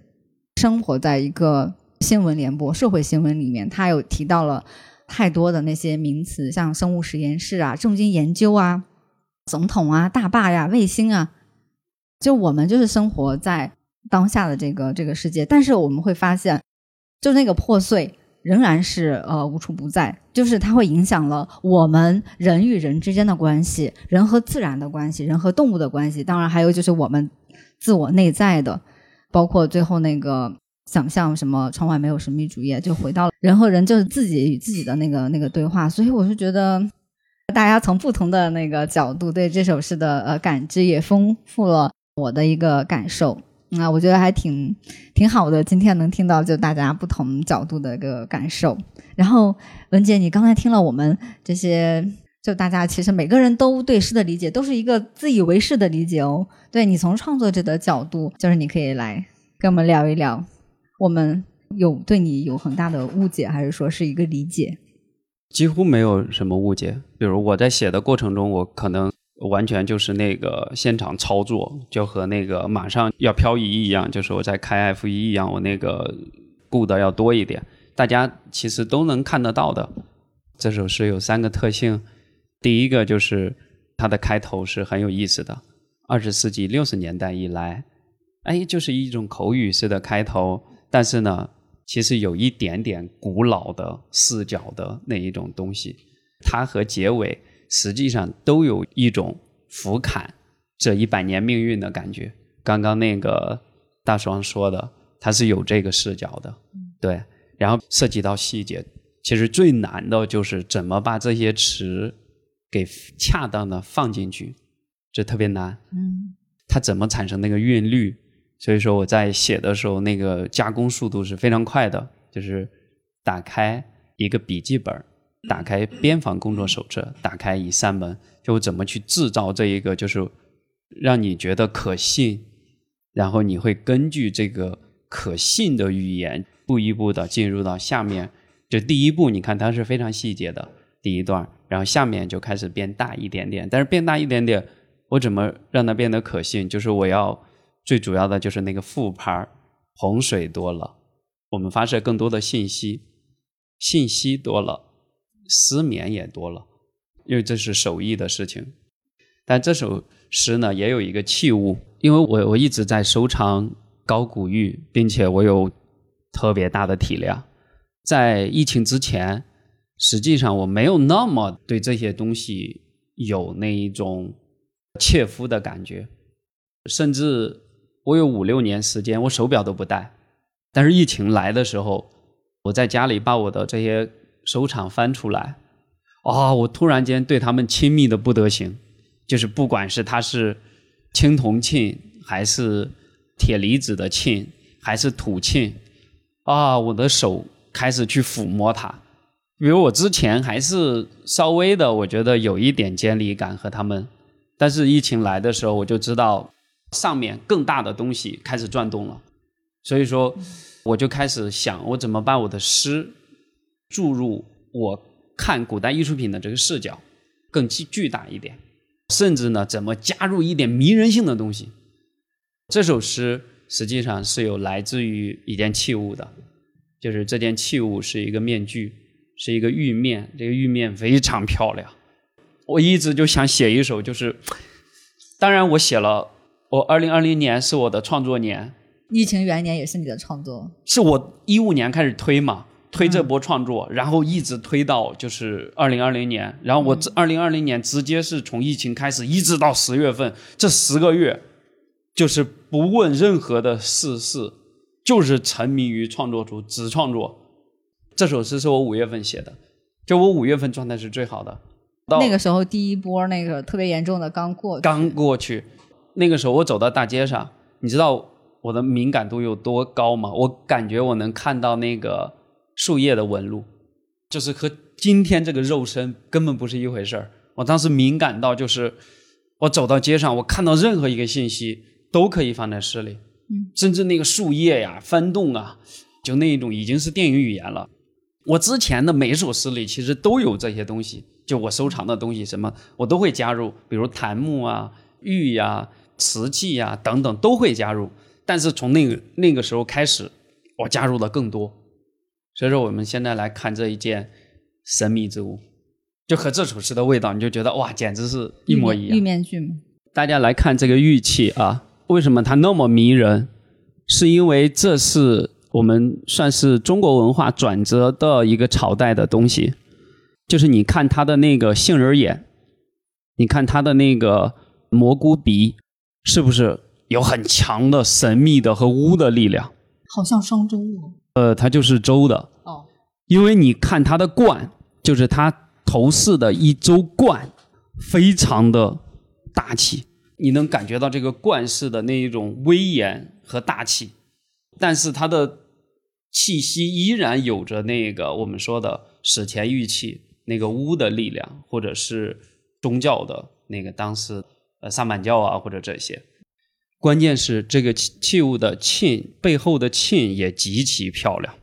生活在一个新闻联播、社会新闻里面，他有提到了太多的那些名词，像生物实验室啊、重金研究啊。总统啊，大坝呀，卫星啊，就我们就是生活在当下的这个这个世界，但是我们会发现，就那个破碎仍然是呃无处不在，就是它会影响了我们人与人之间的关系，人和自然的关系，人和动物的关系，当然还有就是我们自我内在的，包括最后那个想象什么窗外没有神秘主义，就回到了人和人就是自己与自己的那个那个对话。所以我是觉得，大家从不同的那个角度对这首诗的呃感知，也丰富了我的一个感受。那我觉得还挺挺好的，今天能听到就大家不同角度的一个感受。然后文姐，你刚才听了我们这些。就大家其实每个人都对诗的理解都是一个自以为是的理解哦。对你从创作者的角度，就是你可以来跟我们聊一聊，我们有对你有很大的误解，还是说是一个理解？几乎没有什么误解。比如我在写的过程中，我可能完全就是那个现场操作，就和那个马上要漂移一样，就是我在开 F 一一样，我那个顾的要多一点。大家其实都能看得到的。这首诗有三个特性。第一个就是它的开头是很有意思的，二十世纪六十年代以来，哎，就是一种口语式的开头，但是呢，其实有一点点古老的视角的那一种东西。它和结尾实际上都有一种俯瞰这一百年命运的感觉。刚刚那个大双说的，它是有这个视角的，对。然后涉及到细节，其实最难的就是怎么把这些词。给恰当的放进去，这特别难。嗯，它怎么产生那个韵律？所以说我在写的时候，那个加工速度是非常快的。就是打开一个笔记本，打开边防工作手册，打开一扇门，就怎么去制造这一个，就是让你觉得可信，然后你会根据这个可信的语言，步一步的进入到下面。就第一步，你看它是非常细节的。第一段，然后下面就开始变大一点点，但是变大一点点，我怎么让它变得可信？就是我要最主要的就是那个副牌洪水多了，我们发射更多的信息，信息多了，失眠也多了，因为这是手艺的事情。但这首诗呢，也有一个器物，因为我我一直在收藏高古玉，并且我有特别大的体量，在疫情之前。实际上我没有那么对这些东西有那一种切肤的感觉，甚至我有五六年时间我手表都不戴，但是疫情来的时候，我在家里把我的这些收藏翻出来，啊，我突然间对他们亲密的不得行，就是不管是它是青铜器，还是铁离子的磬，还是土磬，啊，我的手开始去抚摸它。比如我之前还是稍微的，我觉得有一点监离感和他们，但是疫情来的时候，我就知道上面更大的东西开始转动了，所以说我就开始想，我怎么把我的诗注入我看古代艺术品的这个视角更巨巨大一点，甚至呢，怎么加入一点迷人性的东西。这首诗实际上是有来自于一件器物的，就是这件器物是一个面具。是一个玉面，这个玉面非常漂亮。我一直就想写一首，就是，当然我写了。我二零二零年是我的创作年，疫情元年也是你的创作。是我一五年开始推嘛，推这波创作，然后一直推到就是二零二零年，然后我二零二零年直接是从疫情开始，一直到十月份，这十个月就是不问任何的世事，就是沉迷于创作中，只创作。这首诗是我五月份写的，就我五月份状态是最好的。那个时候第一波那个特别严重的刚过，刚过去。那个时候我走到大街上，你知道我的敏感度有多高吗？我感觉我能看到那个树叶的纹路，就是和今天这个肉身根本不是一回事儿。我当时敏感到就是我走到街上，我看到任何一个信息都可以放在诗里，甚至那个树叶呀翻动啊，就那一种已经是电影语言了。我之前的每首诗里其实都有这些东西，就我收藏的东西，什么我都会加入，比如檀木啊、玉呀、瓷器呀等等都会加入。但是从那个那个时候开始，我加入的更多。所以说，我们现在来看这一件神秘之物，就和这首诗的味道，你就觉得哇，简直是一模一样。玉面具吗？大家来看这个玉器啊，为什么它那么迷人？是因为这是。我们算是中国文化转折的一个朝代的东西，就是你看它的那个杏仁眼，你看它的那个蘑菇鼻，是不是有很强的神秘的和巫的力量。好像商周哦。呃，它就是周的哦，因为你看它的冠，就是它头饰的一周冠，非常的大气，你能感觉到这个冠饰的那一种威严和大气，但是它的气息依然有着那个我们说的史前玉器那个巫的力量，或者是宗教的那个当时呃萨满教啊或者这些。关键是这个器器物的沁背后的沁也极其漂亮。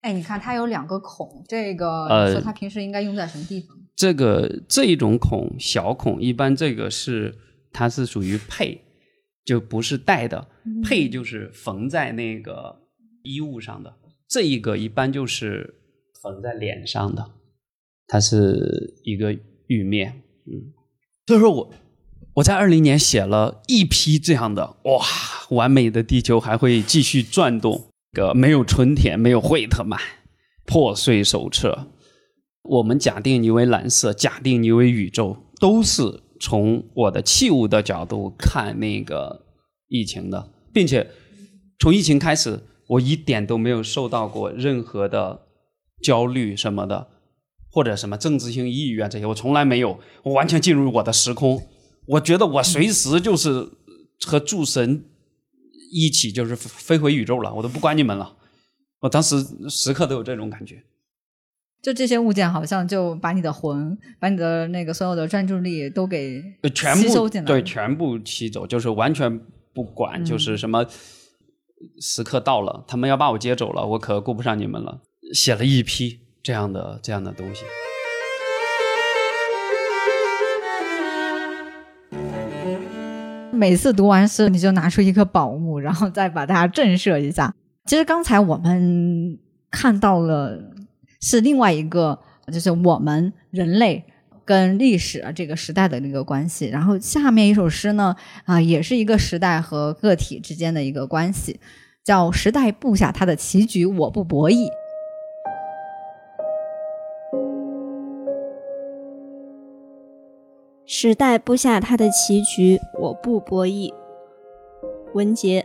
哎，你看它有两个孔，这个呃你说它平时应该用在什么地方？这个这一种孔小孔，一般这个是它是属于配，就不是带的，配就是缝在那个衣物上的。这一个一般就是缝在脸上的，它是一个玉面，嗯。所以说我我在二零年写了一批这样的，哇，完美的地球还会继续转动。个没有春天，没有惠特曼，破碎手册。我们假定你为蓝色，假定你为宇宙，都是从我的器物的角度看那个疫情的，并且从疫情开始，我一点都没有受到过任何的焦虑什么的，或者什么政治性抑郁啊这些，我从来没有，我完全进入我的时空，我觉得我随时就是和诸神一起就是飞回宇宙了，我都不管你们了，我当时时刻都有这种感觉。就这些物件好像就把你的魂，把你的那个所有的专注力都给呃全吸收部进来对全部吸走，就是完全不管，嗯就是什么时刻到了，他们要把我接走了，我可顾不上你们了。写了一批这样的这样的东西，每次读完诗，你就拿出一颗宝物，然后再把它震慑一下。其实刚才我们看到了是另外一个，就是我们人类跟历史这个时代的那个关系。然后下面一首诗呢，啊、也是一个时代和个体之间的一个关系，叫《时代布下他的棋局，我不博弈》。时代布下他的棋局，我不博弈。文杰，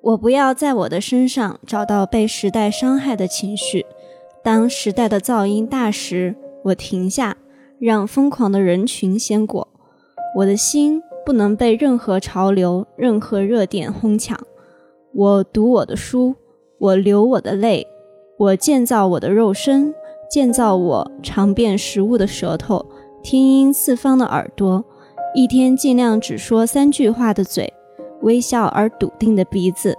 我不要在我的身上找到被时代伤害的情绪。当时代的噪音大时，我停下，让疯狂的人群先过。我的心不能被任何潮流、任何热点哄抢。我读我的书，我流我的泪，我建造我的肉身，建造我尝遍食物的舌头。听音四方的耳朵，一天尽量只说三句话的嘴，微笑而笃定的鼻子。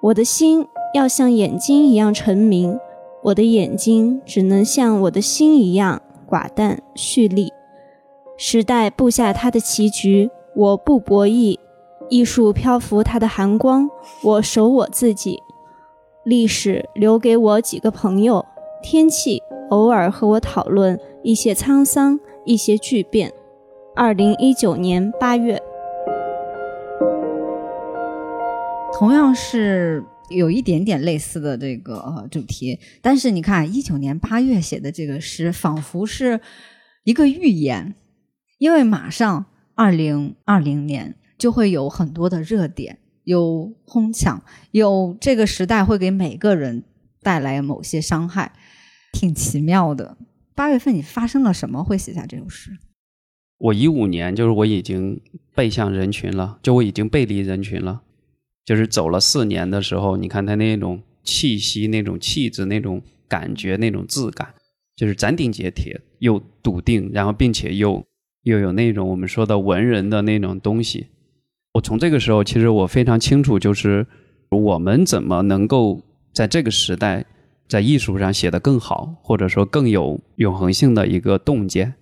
我的心要像眼睛一样澄明，我的眼睛只能像我的心一样寡淡蓄力。时代布下它的棋局，我不博弈；艺术漂浮它的寒光，我守我自己。历史留给我几个朋友，天气偶尔和我讨论一些沧桑，一些巨变。二零一九年八月，同样是有一点点类似的这个主题，但是你看一九年八月写的这个诗，仿佛是一个预言，因为马上二零二零年就会有很多的热点，有哄抢，有这个时代会给每个人带来某些伤害，挺奇妙的。八月份你发生了什么，会写下这首诗？我一五年就是我已经背向人群了，就我已经背离人群了，就是走了四年的时候，你看他那种气息、那种气质、那种感觉、那种质感，就是斩钉截铁又笃定，然后并且又又有那种我们说的文人的那种东西。我从这个时候，其实我非常清楚，就是我们怎么能够在这个时代，在艺术上写得更好，或者说更有永恒性的一个洞见。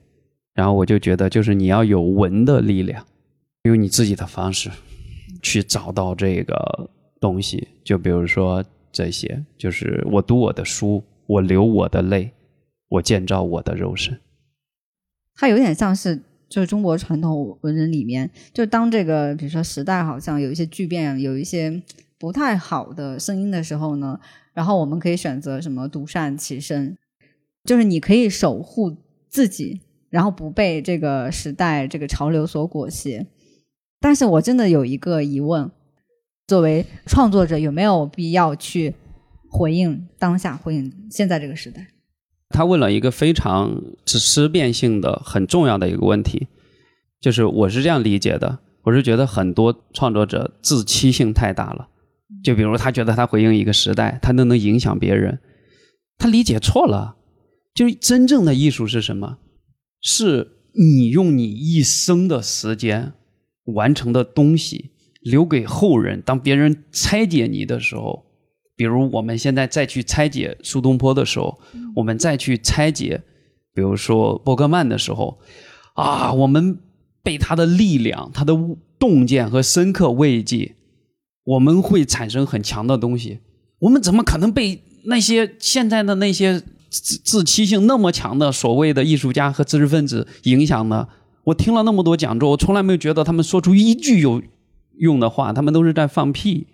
然后我就觉得，就是你要有文的力量，用你自己的方式去找到这个东西。就比如说这些，就是我读我的书，我流我的泪，我建造我的肉身。它有点像是就是中国传统文人里面，就当这个比如说时代好像有一些巨变，有一些不太好的声音的时候呢，然后我们可以选择什么独善其身，就是你可以守护自己，然后不被这个时代这个潮流所裹挟。但是我真的有一个疑问：作为创作者，有没有必要去回应当下、回应现在这个时代？他问了一个非常思辨性的、很重要的一个问题，就是我是这样理解的，我是觉得很多创作者自欺性太大了。就比如他觉得他回应一个时代，他都能影响别人，他理解错了。就是真正的艺术是什么？是你用你一生的时间完成的东西，留给后人。当别人拆解你的时候，比如我们现在再去拆解苏东坡的时候，我们再去拆解，比如说伯格曼的时候，啊，我们被他的力量、他的洞见和深刻慰藉，我们会产生很强的东西。我们怎么可能被那些现在的那些自自欺性那么强的所谓的艺术家和知识分子影响呢？我听了那么多讲座，我从来没有觉得他们说出一句有用的话，他们都是在放屁。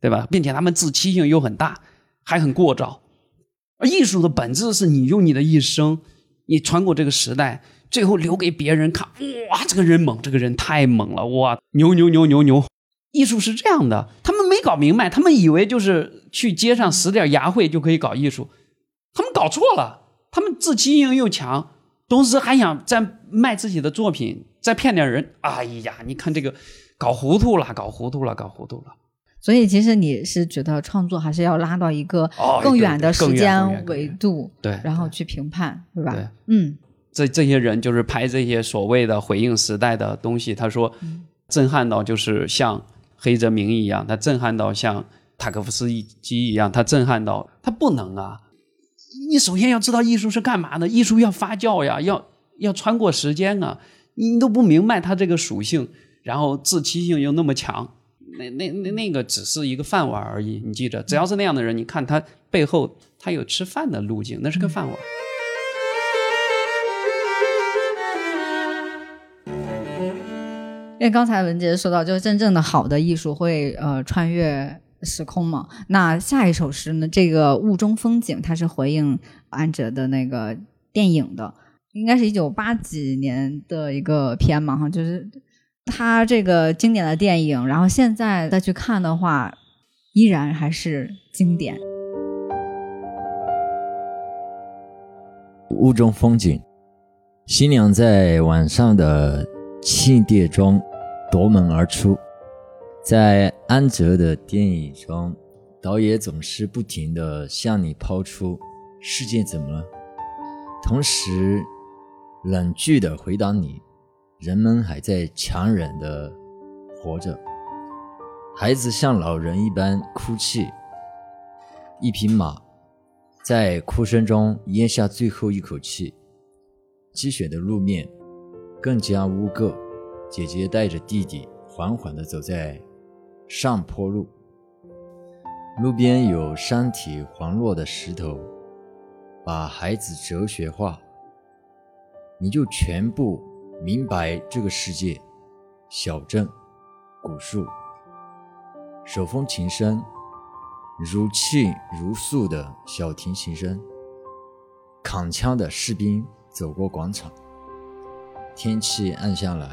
对吧？并且他们自欺性又很大，还很过招。而艺术的本质是你用你的一生，你穿过这个时代，最后留给别人看。哇，这个人猛，这个人太猛了！哇，牛牛牛牛牛！艺术是这样的，他们没搞明白，他们以为就是去街上拾点牙慧就可以搞艺术，他们搞错了。他们自欺性又强，同时还想再卖自己的作品，再骗点人。哎呀，你看这个，搞糊涂了，搞糊涂了，搞糊涂了。所以，其实你是觉得创作还是要拉到一个更远的时间维度，对，然后去评判，对吧？对，嗯，这这些人就是拍这些所谓的回应时代的东西。他说，震撼到就是像黑泽明一样，他震撼到像塔可夫斯基一样，他震撼到他不能啊！你首先要知道艺术是干嘛的，艺术要发酵呀，要要穿过时间啊！你都不明白它这个属性，然后自欺性又那么强。那那那那个只是一个饭碗而已，你记着，只要是那样的人，你看他背后他有吃饭的路径，那是个饭碗。因为刚才文杰说到，就是真正的好的艺术会呃穿越时空嘛。那下一首诗呢？这个雾中风景，它是回应安哲的那个电影的，应该是一九八几年的一个片嘛，哈，就是。他这个经典的电影，然后现在再去看的话，依然还是经典。雾中风景，新娘在晚上的气垫中夺门而出。在安哲的电影中，导演总是不停的向你抛出“世界怎么了”，同时冷峻的回答你。人们还在强忍的活着，孩子像老人一般哭泣，一匹马在哭声中咽下最后一口气。积雪的路面更加污垢，姐姐带着弟弟缓缓地走在上坡路，路边有山体滑落的石头，把孩子哲学化，你就全部。明白这个世界，小镇，古树，手风琴声，如泣如诉的小提琴声，扛枪的士兵走过广场。天气暗下来，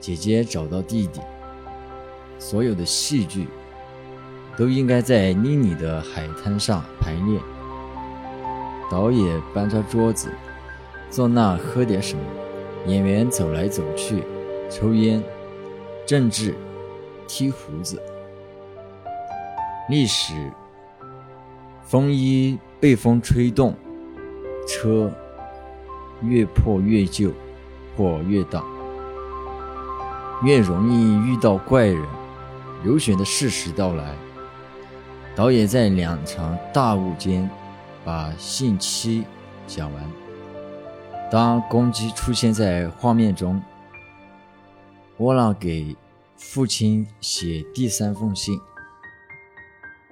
姐姐找到弟弟。所有的戏剧都应该在妮妮的海滩上排练。导演搬着桌子，坐那喝点什么。演员走来走去，抽烟，政治，剃胡子。历史，风衣被风吹动，车越破越旧，破越大，越容易遇到怪人。流血的事实到来，导演在两场大雾间把信息讲完。当公鸡出现在画面中，沃拉给父亲写第三封信。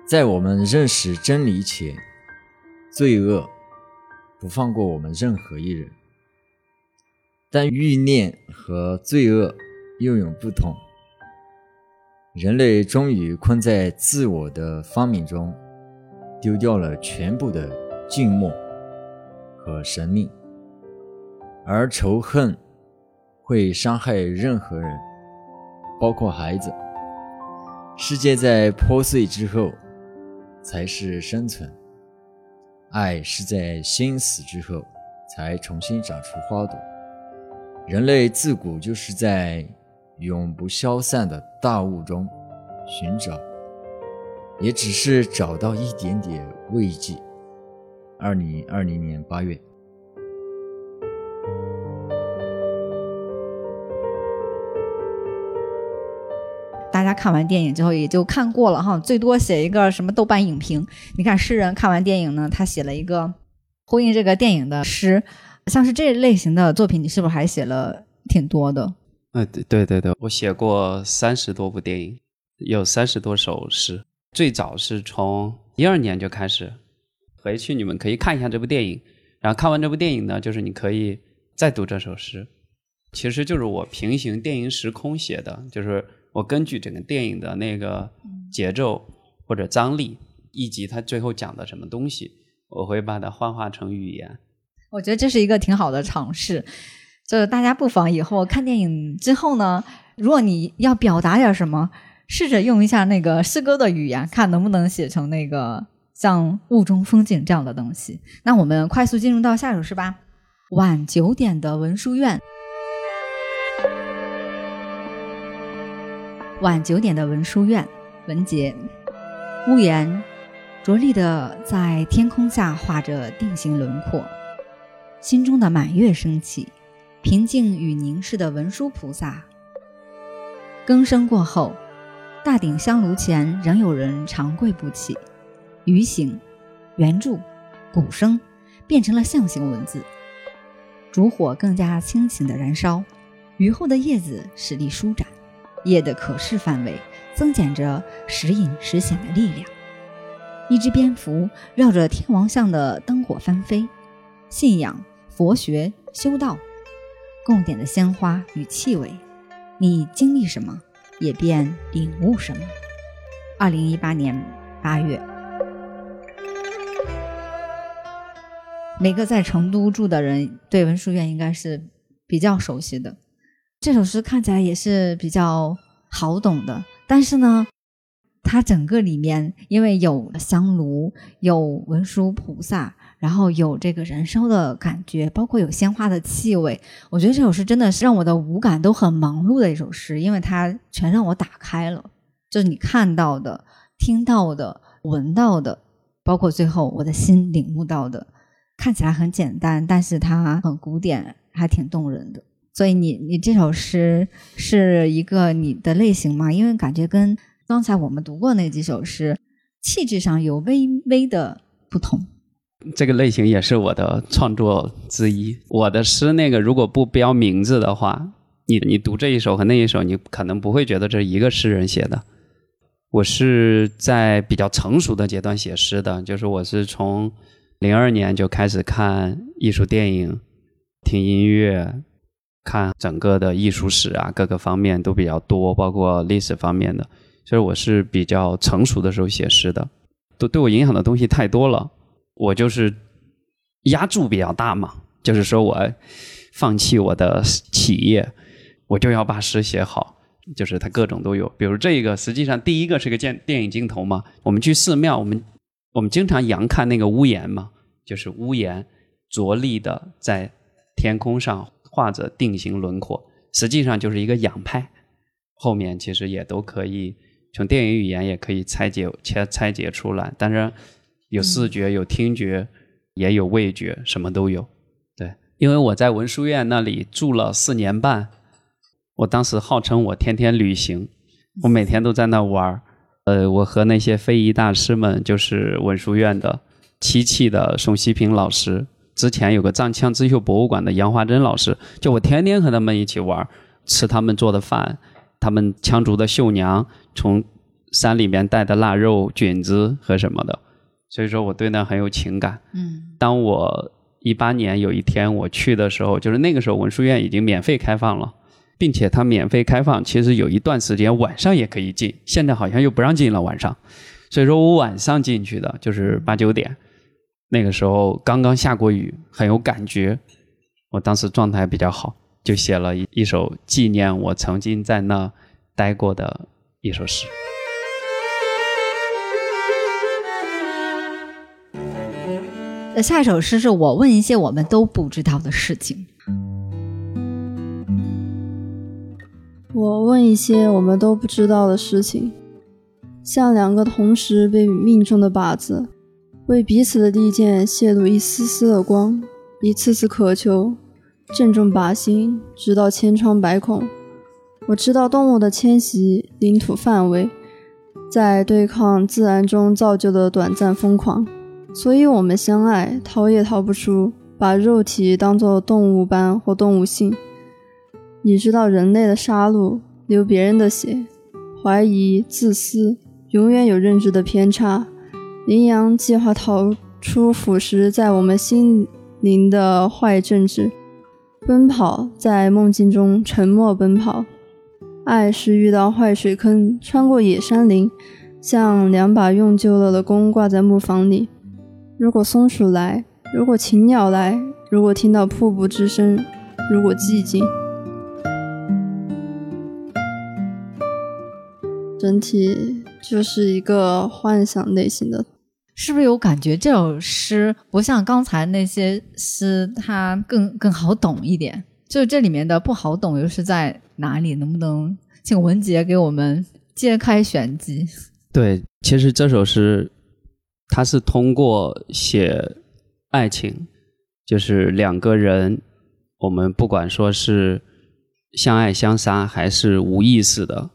在我们认识真理前，罪恶不放过我们任何一人。但欲念和罪恶又有不同。人类终于困在自我的发明中，丢掉了全部的静默和神秘。而仇恨会伤害任何人，包括孩子。世界在破碎之后，才是生存；爱是在心死之后，才重新长出花朵。人类自古就是在永不消散的大雾中寻找，也只是找到一点点慰藉。二零二零年八月。大家看完电影之后也就看过了哈，最多写一个什么豆瓣影评。你看诗人看完电影呢，他写了一个呼应这个电影的诗。像是这类型的作品，你是不是还写了挺多的？呃，对对对对，我写过三十多部电影，有三十多首诗。最早是从一二年就开始，回去你们可以看一下这部电影。然后看完这部电影呢，就是你可以再读这首诗。其实就是我平行电影时空写的，就是我根据整个电影的那个节奏或者张力，以及它最后讲的什么东西，我会把它幻化成语言。我觉得这是一个挺好的尝试，就是大家不妨以后看电影之后呢，如果你要表达点什么，试着用一下那个诗歌的语言，看能不能写成那个像雾中风景这样的东西。那我们快速进入到下首诗吧，《晚九点的文殊院》。晚九点的文殊院，文杰。屋檐着力的在天空下画着定型轮廓。心中的满月升起，平静与凝视的文殊菩萨。更声过后，大鼎香炉前仍有人长跪不起。鱼形、圆柱、鼓声变成了象形文字。烛火更加清醒的燃烧，雨后的叶子使力舒展，叶的可视范围增减着时隐时显的力量。一只蝙蝠绕着天王像的灯火翻飞。信仰、佛学、修道，供点的鲜花与气味，你经历什么，也便领悟什么。二零一八年八月，每个在成都住的人对文殊院应该是比较熟悉的。这首诗看起来也是比较好懂的，但是呢，它整个里面因为有香炉，有文殊菩萨。然后有这个燃烧的感觉，包括有鲜花的气味。我觉得这首诗真的是让我的五感都很忙碌的一首诗，因为它全让我打开了，就是你看到的、听到的、闻到的，包括最后我的心领悟到的。看起来很简单，但是它很古典，还挺动人的。所以你你这首诗是一个你的类型吗？因为感觉跟刚才我们读过那几首诗气质上有微微的不同。这个类型也是我的创作之一。我的诗那个如果不标名字的话，你你读这一首和那一首，你可能不会觉得这是一个诗人写的。我是在比较成熟的阶段写诗的，就是我是从零二年就开始看艺术电影、听音乐、看整个的艺术史啊，各个方面都比较多，包括历史方面的。所以我是比较成熟的时候写诗的，都对我影响的东西太多了。我就是压注比较大嘛，就是说我放弃我的企业，我就要把诗写好。就是它各种都有，比如这个，实际上第一个是个电电影镜头嘛。我们去寺庙，我们我们经常仰看那个屋檐嘛，就是屋檐着力的在天空上画着定型轮廓，实际上就是一个仰拍。后面其实也都可以从电影语言也可以拆解拆拆解出来，但是。有视觉，有听觉，也有味觉，什么都有。对，因为我在文殊院那里住了四年半，我当时号称我天天旅行，我每天都在那玩儿。呃，我和那些非遗大师们，就是文殊院的漆器的宋希平老师，之前有个藏羌织绣博物馆的杨华珍老师，就我天天和他们一起玩，吃他们做的饭，他们羌族的绣娘从山里面带的腊肉菌子和什么的。所以说我对那很有情感。嗯，当我一八年有一天我去的时候，就是那个时候文殊院已经免费开放了，并且它免费开放，其实有一段时间晚上也可以进，现在好像又不让进了晚上。所以说我晚上进去的，就是八九点，那个时候刚刚下过雨，很有感觉。我当时状态比较好，就写了一一首纪念我曾经在那待过的一首诗。下一首诗是我问一些我们都不知道的事情。我问一些我们都不知道的事情，像两个同时被命中的靶子，为彼此的利剑泄露一丝丝的光，一次次渴求，正中靶心，直到千疮百孔。我知道动物的迁徙、领土范围，在对抗自然中造就的短暂疯狂，所以我们相爱，逃也逃不出，把肉体当作动物般或动物性。你知道人类的杀戮，流别人的血，怀疑、自私，永远有认知的偏差。羚羊计划逃出腐蚀在我们心灵的坏政治，奔跑在梦境中，沉默奔跑。爱是遇到坏水坑，穿过野山林，像两把用旧了的弓挂在木房里。如果松鼠来，如果禽鸟来，如果听到瀑布之声，如果寂静。整体就是一个幻想类型的，是不是有感觉这首诗不像刚才那些诗，它更更好懂一点？就这里面的不好懂又是在哪里？能不能请文杰给我们揭开玄机？对，其实这首诗他是通过写爱情，就是两个人，我们不管说是相爱相杀还是无意识的。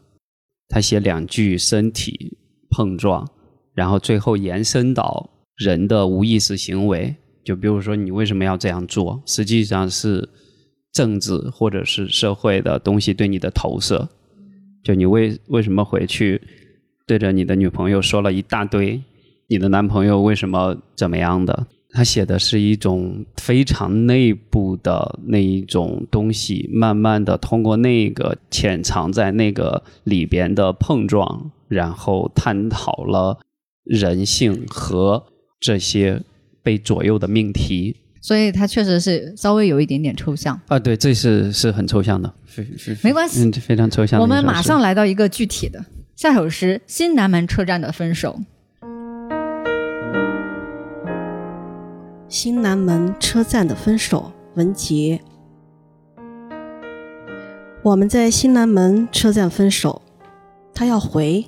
他写两句身体碰撞，然后最后延伸到人的无意识行为。就比如说，你为什么要这样做？实际上是政治或者是社会的东西对你的投射。就你为为什么回去对着你的女朋友说了一大堆？你的男朋友为什么怎么样的？他写的是一种非常内部的那一种东西，慢慢的通过那个潜藏在那个里边的碰撞，然后探讨了人性和这些被左右的命题。所以它确实是稍微有一点点抽象啊，对，这是是很抽象的，没关系，嗯非常抽象。我们马上来到一个具体的，下首诗《新南门车站的分手》。新南门车站的分手，文杰。我们在新南门车站分手，他要回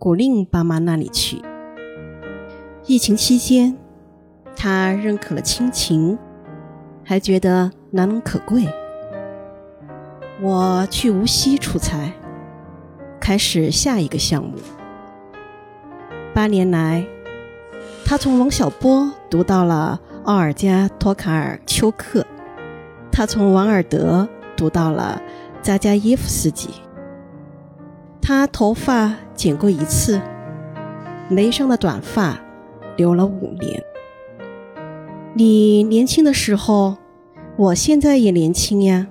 古令爸妈那里去。疫情期间，他认可了亲情，还觉得难能可贵。我去无锡出差，开始下一个项目。八年来。他从王小波读到了奥尔加·托卡尔丘克，他从王尔德读到了扎加耶夫斯基。他头发剪过一次，眉上的短发留了五年。你年轻的时候，我现在也年轻呀。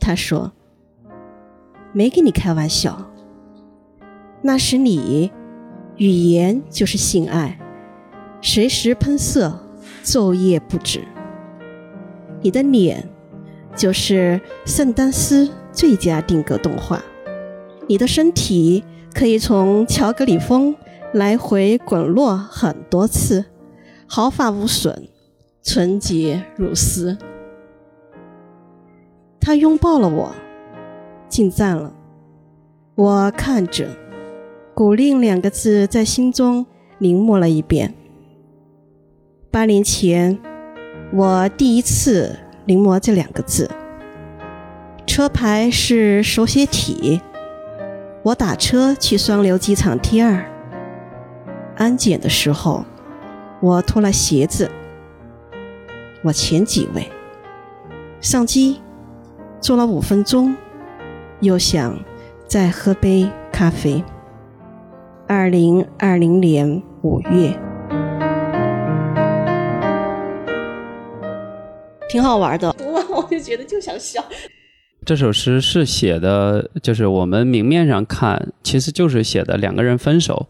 他说：“没跟你开玩笑。那时你语言就是性爱。”随时喷射，昼夜不止。你的脸就是圣丹斯最佳定格动画。你的身体可以从乔格里峰来回滚落很多次，毫发无损，纯洁如丝。他拥抱了我，进站了。我看着“古令”两个字在心中凝默了一遍。八年前，我第一次临摹这两个字。车牌是手写体。我打车去双流机场 T 二。安检的时候，我脱了鞋子。我前几位。上机，坐了五分钟，又想再喝杯咖啡。二零二零年五月。挺好玩的，读完！我就觉得就想笑。这首诗是写的，就是我们明面上看，其实就是写的两个人分手，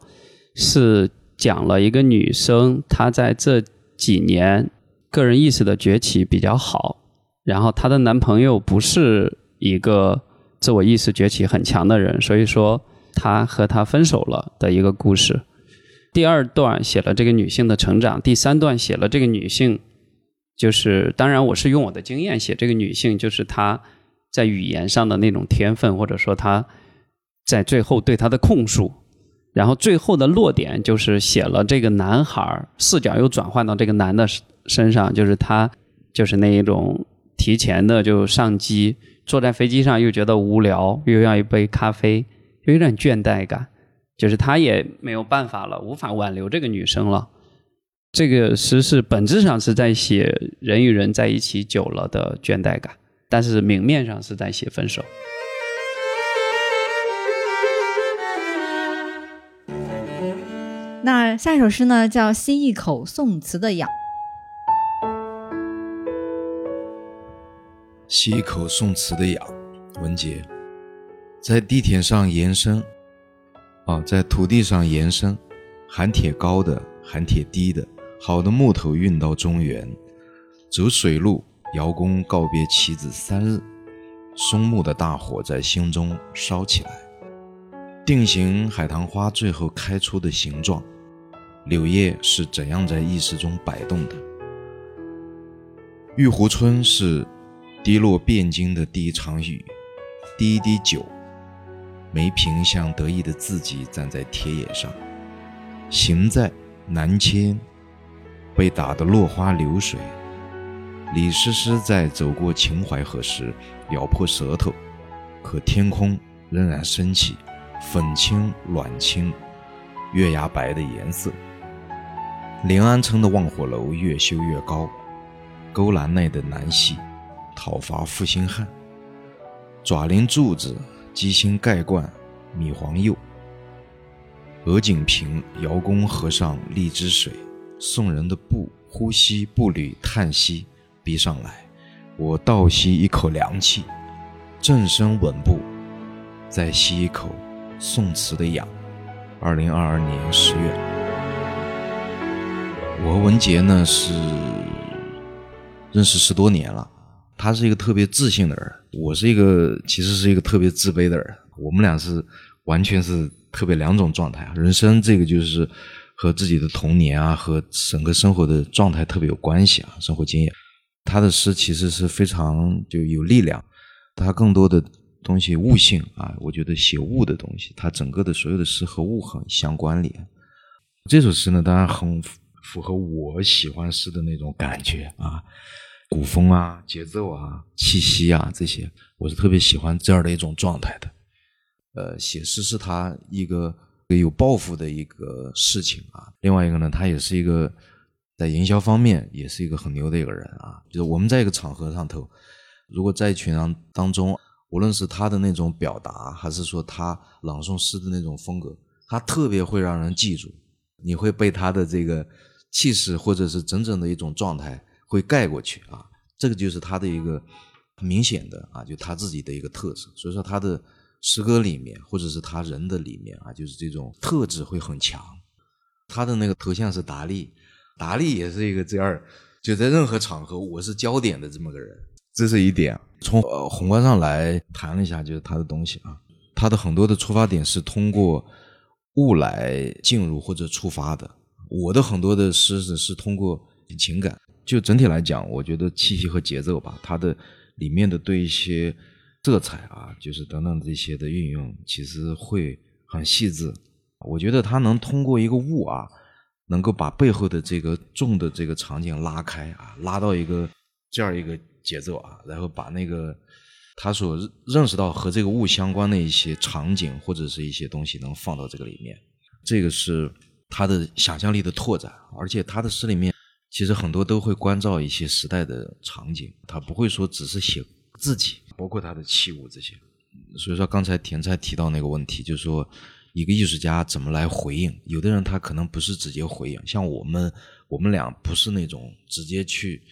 是讲了一个女生她在这几年个人意识的崛起比较好，然后她的男朋友不是一个自我意识崛起很强的人，所以说她和他分手了的一个故事。第二段写了这个女性的成长，第三段写了这个女性，就是当然我是用我的经验写这个女性，就是她在语言上的那种天分，或者说她在最后对她的控诉。然后最后的落点就是写了这个男孩视角又转换到这个男的身上，就是他就是那一种提前的就上机，坐在飞机上又觉得无聊，又要一杯咖啡，又有点倦怠感，就是他也没有办法了，无法挽留这个女生了。这个诗是本质上是在写人与人在一起久了的倦怠感，但是明面上是在写分手。那下一首诗呢，叫《吸一口宋词的氧》。吸一口宋词的氧，文杰，在地铁上延伸，啊，在土地上延伸，含铁高的，含铁低的，好的木头运到中原，走水路，姚公告别妻子三日，松木的大火在心中烧起来。定型海棠花最后开出的形状，柳叶是怎样在意识中摆动的？玉湖春是滴落汴京的第一场雨，第一滴酒。梅瓶像得意的自己站在田野上，行在南迁，被打得落花流水。李师师在走过秦淮河时咬破舌头，可天空仍然升起。粉青、卵青、月牙白的颜色。临安城的望火楼越修越高，勾栏内的南戏，讨伐负心汉。爪林柱子，鸡心盖罐，米黄釉。鹅颈瓶，窑工和尚荔枝水。送人的步，呼吸步履，叹息，逼上来。我倒吸一口凉气，正身稳步，再吸一口。宋词的氧，二零二二年十月，我和文杰呢是认识十多年了。他是一个特别自信的人，我是一个其实是一个特别自卑的人。我们俩是完全是特别两种状态。人生这个就是和自己的童年啊，和整个生活的状态特别有关系啊，生活经验。他的诗其实是非常就有力量，他更多的。东西悟性啊，我觉得写物的东西，他整个的所有的诗和物很相关联。这首诗呢，当然很符合我喜欢诗的那种感觉啊，古风啊、节奏啊、气息啊这些，我是特别喜欢这样的一种状态的。呃，写诗是他一个有抱负的一个事情啊。另外一个呢，他也是一个在营销方面也是一个很牛的一个人啊。就是我们在一个场合上头，如果在一群人当中。无论是他的那种表达，还是说他朗诵诗的那种风格，他特别会让人记住。你会被他的这个气势，或者是整整的一种状态会盖过去啊。这个就是他的一个很明显的啊，就他自己的一个特色。所以说他的诗歌里面，或者是他人的里面啊，就是这种特质会很强。他的那个头像是达利，达利也是一个这样，就在任何场合我是焦点的这么个人。这是一点。从呃宏观上来谈了一下，就是他的东西啊，他的很多的出发点是通过物来进入或者触发的。我的很多的诗是是通过情感。就整体来讲，我觉得气息和节奏吧，它的里面的对一些色彩啊，就是等等这些的运用，其实会很细致。我觉得他能通过一个物啊，能够把背后的这个重的这个场景拉开啊，拉到一个这样一个。节奏啊，然后把那个他所认识到和这个物相关的一些场景或者是一些东西能放到这个里面，这个是他的想象力的拓展。而且他的诗里面其实很多都会关照一些时代的场景，他不会说只是写自己，包括他的器物这些。所以说刚才田菜提到那个问题，就是说一个艺术家怎么来回应？有的人他可能不是直接回应，像我们我们俩不是那种直接去。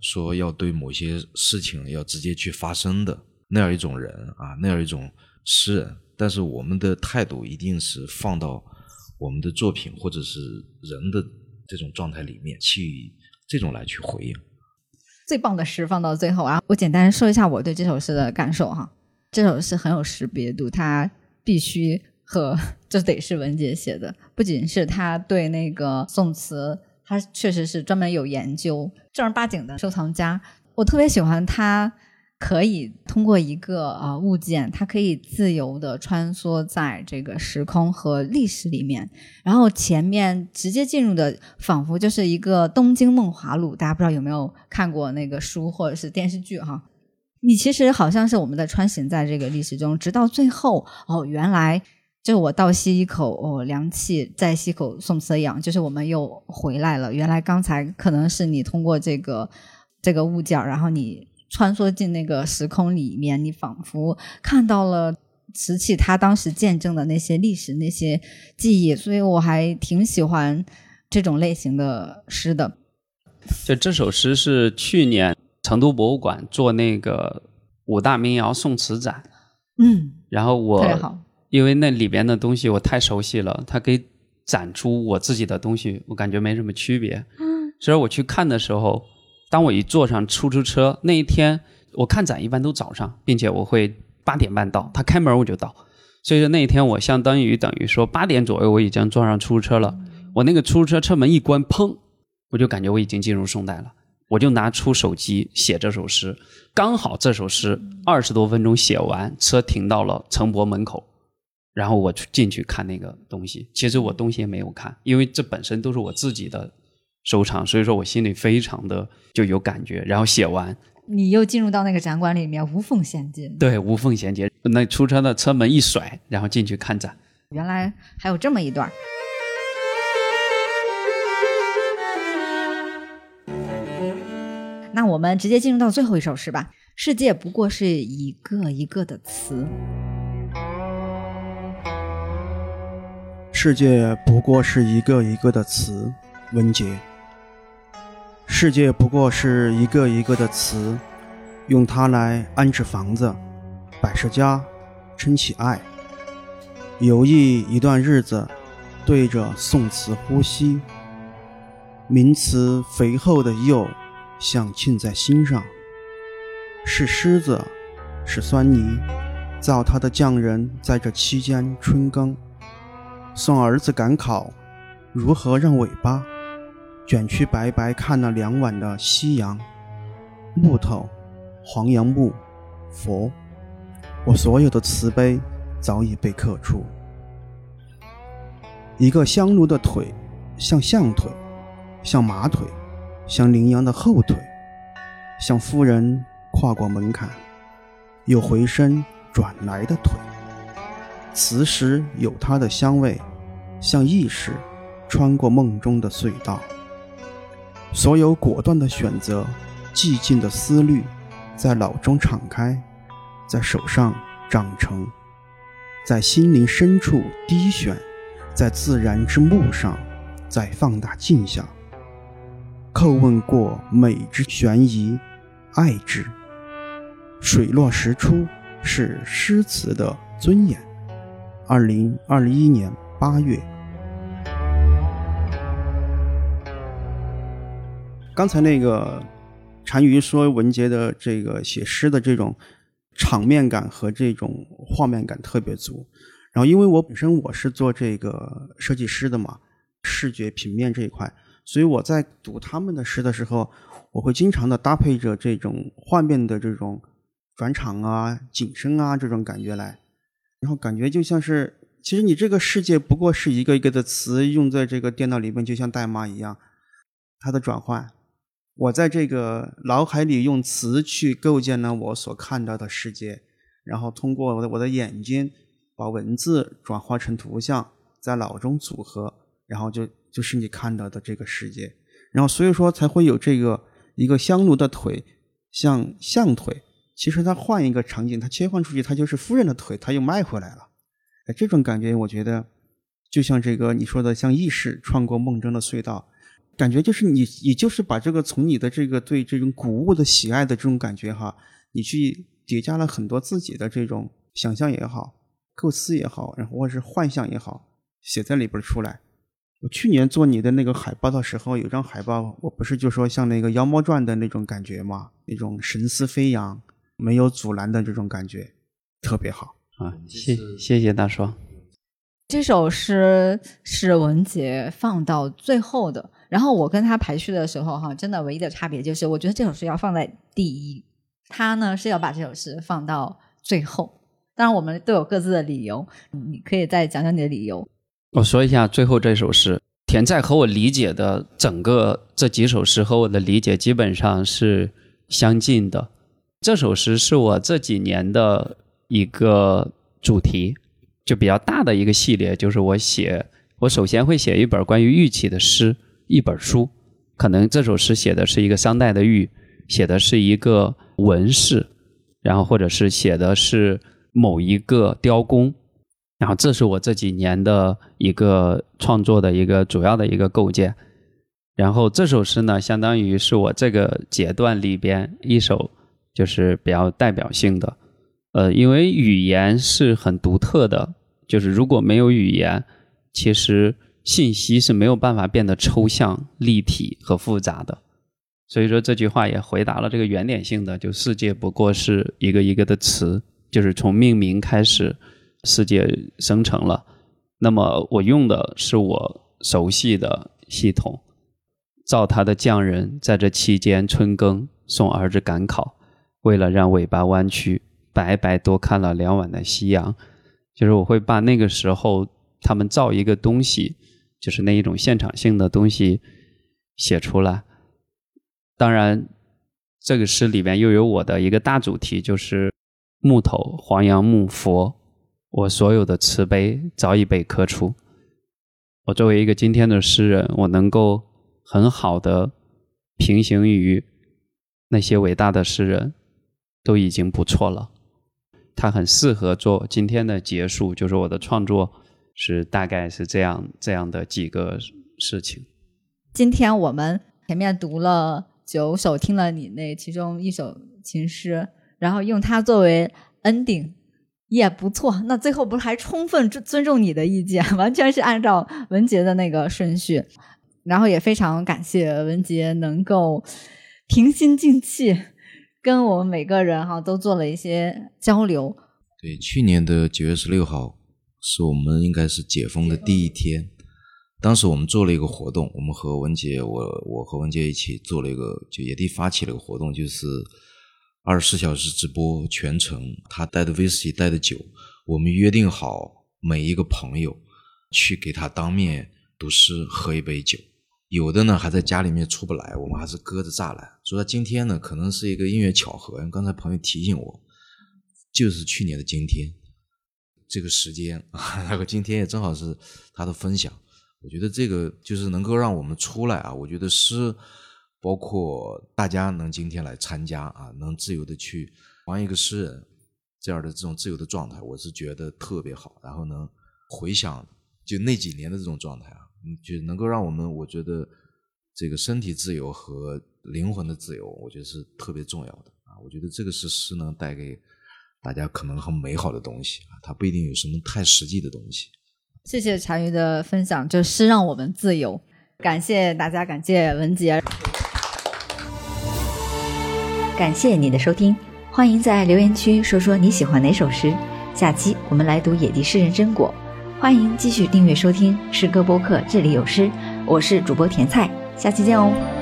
说要对某些事情要直接去发生的那样一种人啊，那样一种诗人，但是我们的态度一定是放到我们的作品或者是人的这种状态里面去，这种来去回应。最棒的诗放到最后啊！我简单说一下我对这首诗的感受哈。这首诗很有识别度，它必须和这得是文杰写的，不仅是他对那个宋词，他确实是专门有研究，正儿八经的收藏家。我特别喜欢他可以通过一个啊、呃物件，它可以自由的穿梭在这个时空和历史里面，然后前面直接进入的仿佛就是一个《东京梦华录》，大家不知道有没有看过那个书或者是电视剧哈？你其实好像是我们在穿行在这个历史中，直到最后哦，原来就我倒吸一口哦凉气，再吸口宋词氧，就是我们又回来了。原来刚才可能是你通过这个这个物件，然后你穿梭进那个时空里面，你仿佛看到了瓷器它当时见证的那些历史、那些记忆，所以我还挺喜欢这种类型的诗的。就这首诗是去年成都博物馆做那个五大民谣宋词展，嗯，然后我因为那里边的东西我太熟悉了，它给展出我自己的东西，我感觉没什么区别。嗯，所以我去看的时候，当我一坐上出租车那一天，我看展一般都早上，并且我会八点半到，他开门我就到。所以说那一天我相当于等于说八点左右我已经坐上出租车了，我那个出租车车门一关，砰，我就感觉我已经进入宋代了。我就拿出手机写这首诗，刚好这首诗二十多分钟写完，车停到了城博门口，然后我去进去看那个东西。其实我东西也没有看，因为这本身都是我自己的收场，所以说我心里非常的就有感觉。然后写完，你又进入到那个展馆里面，无缝衔接。对，无缝衔接。那出车的车门一甩，然后进去看展。原来还有这么一段。那我们直接进入到最后一首诗吧。世界不过是一个一个的词，世界不过是一个一个的词，文杰。世界不过是一个一个的词，用它来安置房子，摆设家，撑起爱。游弋一段日子，对着宋词呼吸。名词肥厚的釉，像沁在心上。是狮子，是酸泥，造它的匠人在这期间春耕。送儿子赶考，如何让尾巴卷曲白白看了两晚的夕阳？木头，黄杨木，佛，我所有的慈悲早已被刻出。一个香炉的腿，像象腿，像马腿，像羚羊的后腿，像夫人跨过门槛，又回身转来的腿。磁石有它的香味，像意识穿过梦中的隧道。所有果断的选择，寂静的思虑，在脑中敞开，在手上长成，在心灵深处低旋，在自然之幕上，在放大镜下，叩问过美之悬疑，爱之。水落石出是诗词的尊严。二零二一年八月，刚才那个单于说文杰的这个写诗的这种场面感和这种画面感特别足。然后，因为我本身我是做这个设计师的嘛，视觉平面这一块，所以我在读他们的诗的时候，我会经常的搭配着这种画面的这种转场啊、景深啊这种感觉来，然后感觉就像是，其实你这个世界不过是一个一个的词用在这个电脑里面，就像代码一样，它的转换，我在这个脑海里用词去构建了我所看到的世界，然后通过我的我的眼睛把文字转化成图像，在脑中组合，然后就就是你看到的这个世界，然后所以说才会有这个一个香炉的腿像象腿。其实它换一个场景，它切换出去，它就是夫人的腿，它又迈回来了。哎，这种感觉，我觉得就像这个你说的，像意识穿过梦中的隧道，感觉就是你，你就是把这个从你的这个对这种古物的喜爱的这种感觉哈，你去叠加了很多自己的这种想象也好，构思也好，然后或者是幻想也好，写在里边出来。我去年做你的那个海报的时候，有张海报，我不是就说像那个《妖猫传》的那种感觉嘛，那种神思飞扬。没有阻拦的这种感觉，特别好啊！谢谢谢大叔。这首诗是文杰放到最后的，然后我跟他排序的时候，哈，真的唯一的差别就是，我觉得这首诗要放在第一，他呢是要把这首诗放到最后。当然，我们都有各自的理由，你可以再讲讲你的理由。我说一下最后这首诗，田在和我理解的整个这几首诗和我的理解基本上是相近的。这首诗是我这几年的一个主题。就比较大的一个系列，就是我写，我首先会写一本关于玉器的诗，一本书。可能这首诗写的是一个商代的玉，写的是一个纹饰，然后或者是写的是某一个雕工，然后这是我这几年的一个创作的一个主要的一个构建。然后这首诗呢，相当于是我这个阶段里边一首，就是比较代表性的。呃，因为语言是很独特的。就是如果没有语言，其实信息是没有办法变得抽象、立体和复杂的。所以说这句话也回答了这个原点性的，就世界不过是一个一个的词，就是从命名开始，世界生成了。那么我用的是我熟悉的系统，造他的匠人在这期间春耕，送儿子赶考，为了让尾巴弯曲，白白多看了两晚的夕阳。就是我会把那个时候他们造一个东西，就是那一种现场性的东西写出来。当然，这个诗里面又有我的一个大主题，就是木头、黄杨木、佛，我所有的慈悲早已被刻出。我作为一个今天的诗人，我能够很好的平行于那些伟大的诗人，都已经不错了。它很适合做今天的结束，就是我的创作是大概是这样这样的几个事情。今天我们前面读了九首，听了你那其中一首情诗，然后用它作为 ending 也不错。那最后不是还充分尊尊重你的意见，完全是按照文杰的那个顺序。然后也非常感谢文杰能够平心静气。跟我们每个人哈都做了一些交流。对，去年的九月十六号是我们应该是解封的第一天。当时我们做了一个活动，我们和文杰，我我和文杰一起做了一个，就野地发起了一个活动，就是二十四小时直播全程，他带的威士忌，带的酒，我们约定好每一个朋友去给他当面读诗，喝一杯酒。有的呢还在家里面出不来，我们还是隔着栅栏。所以今天呢，可能是一个音乐巧合。刚才朋友提醒我，就是去年的今天这个时间，然 后今天也正好是他的分享。我觉得这个就是能够让我们出来啊。我觉得诗，包括大家能今天来参加啊，能自由的去当一个诗人这样的这种自由的状态，我是觉得特别好。然后能，回想就那几年的这种状态啊。就能够让我们，我觉得这个身体自由和灵魂的自由，我觉得是特别重要的啊。我觉得这个是诗能带给大家可能很美好的东西啊，它不一定有什么太实际的东西。谢谢茶余的分享，就是让我们自由。感谢大家，感谢文杰，感谢你的收听，欢迎在留言区说说你喜欢哪首诗，下期我们来读野地诗人真果。欢迎继续订阅收听诗歌播客，这里有诗，我是主播甜菜，下期见哦。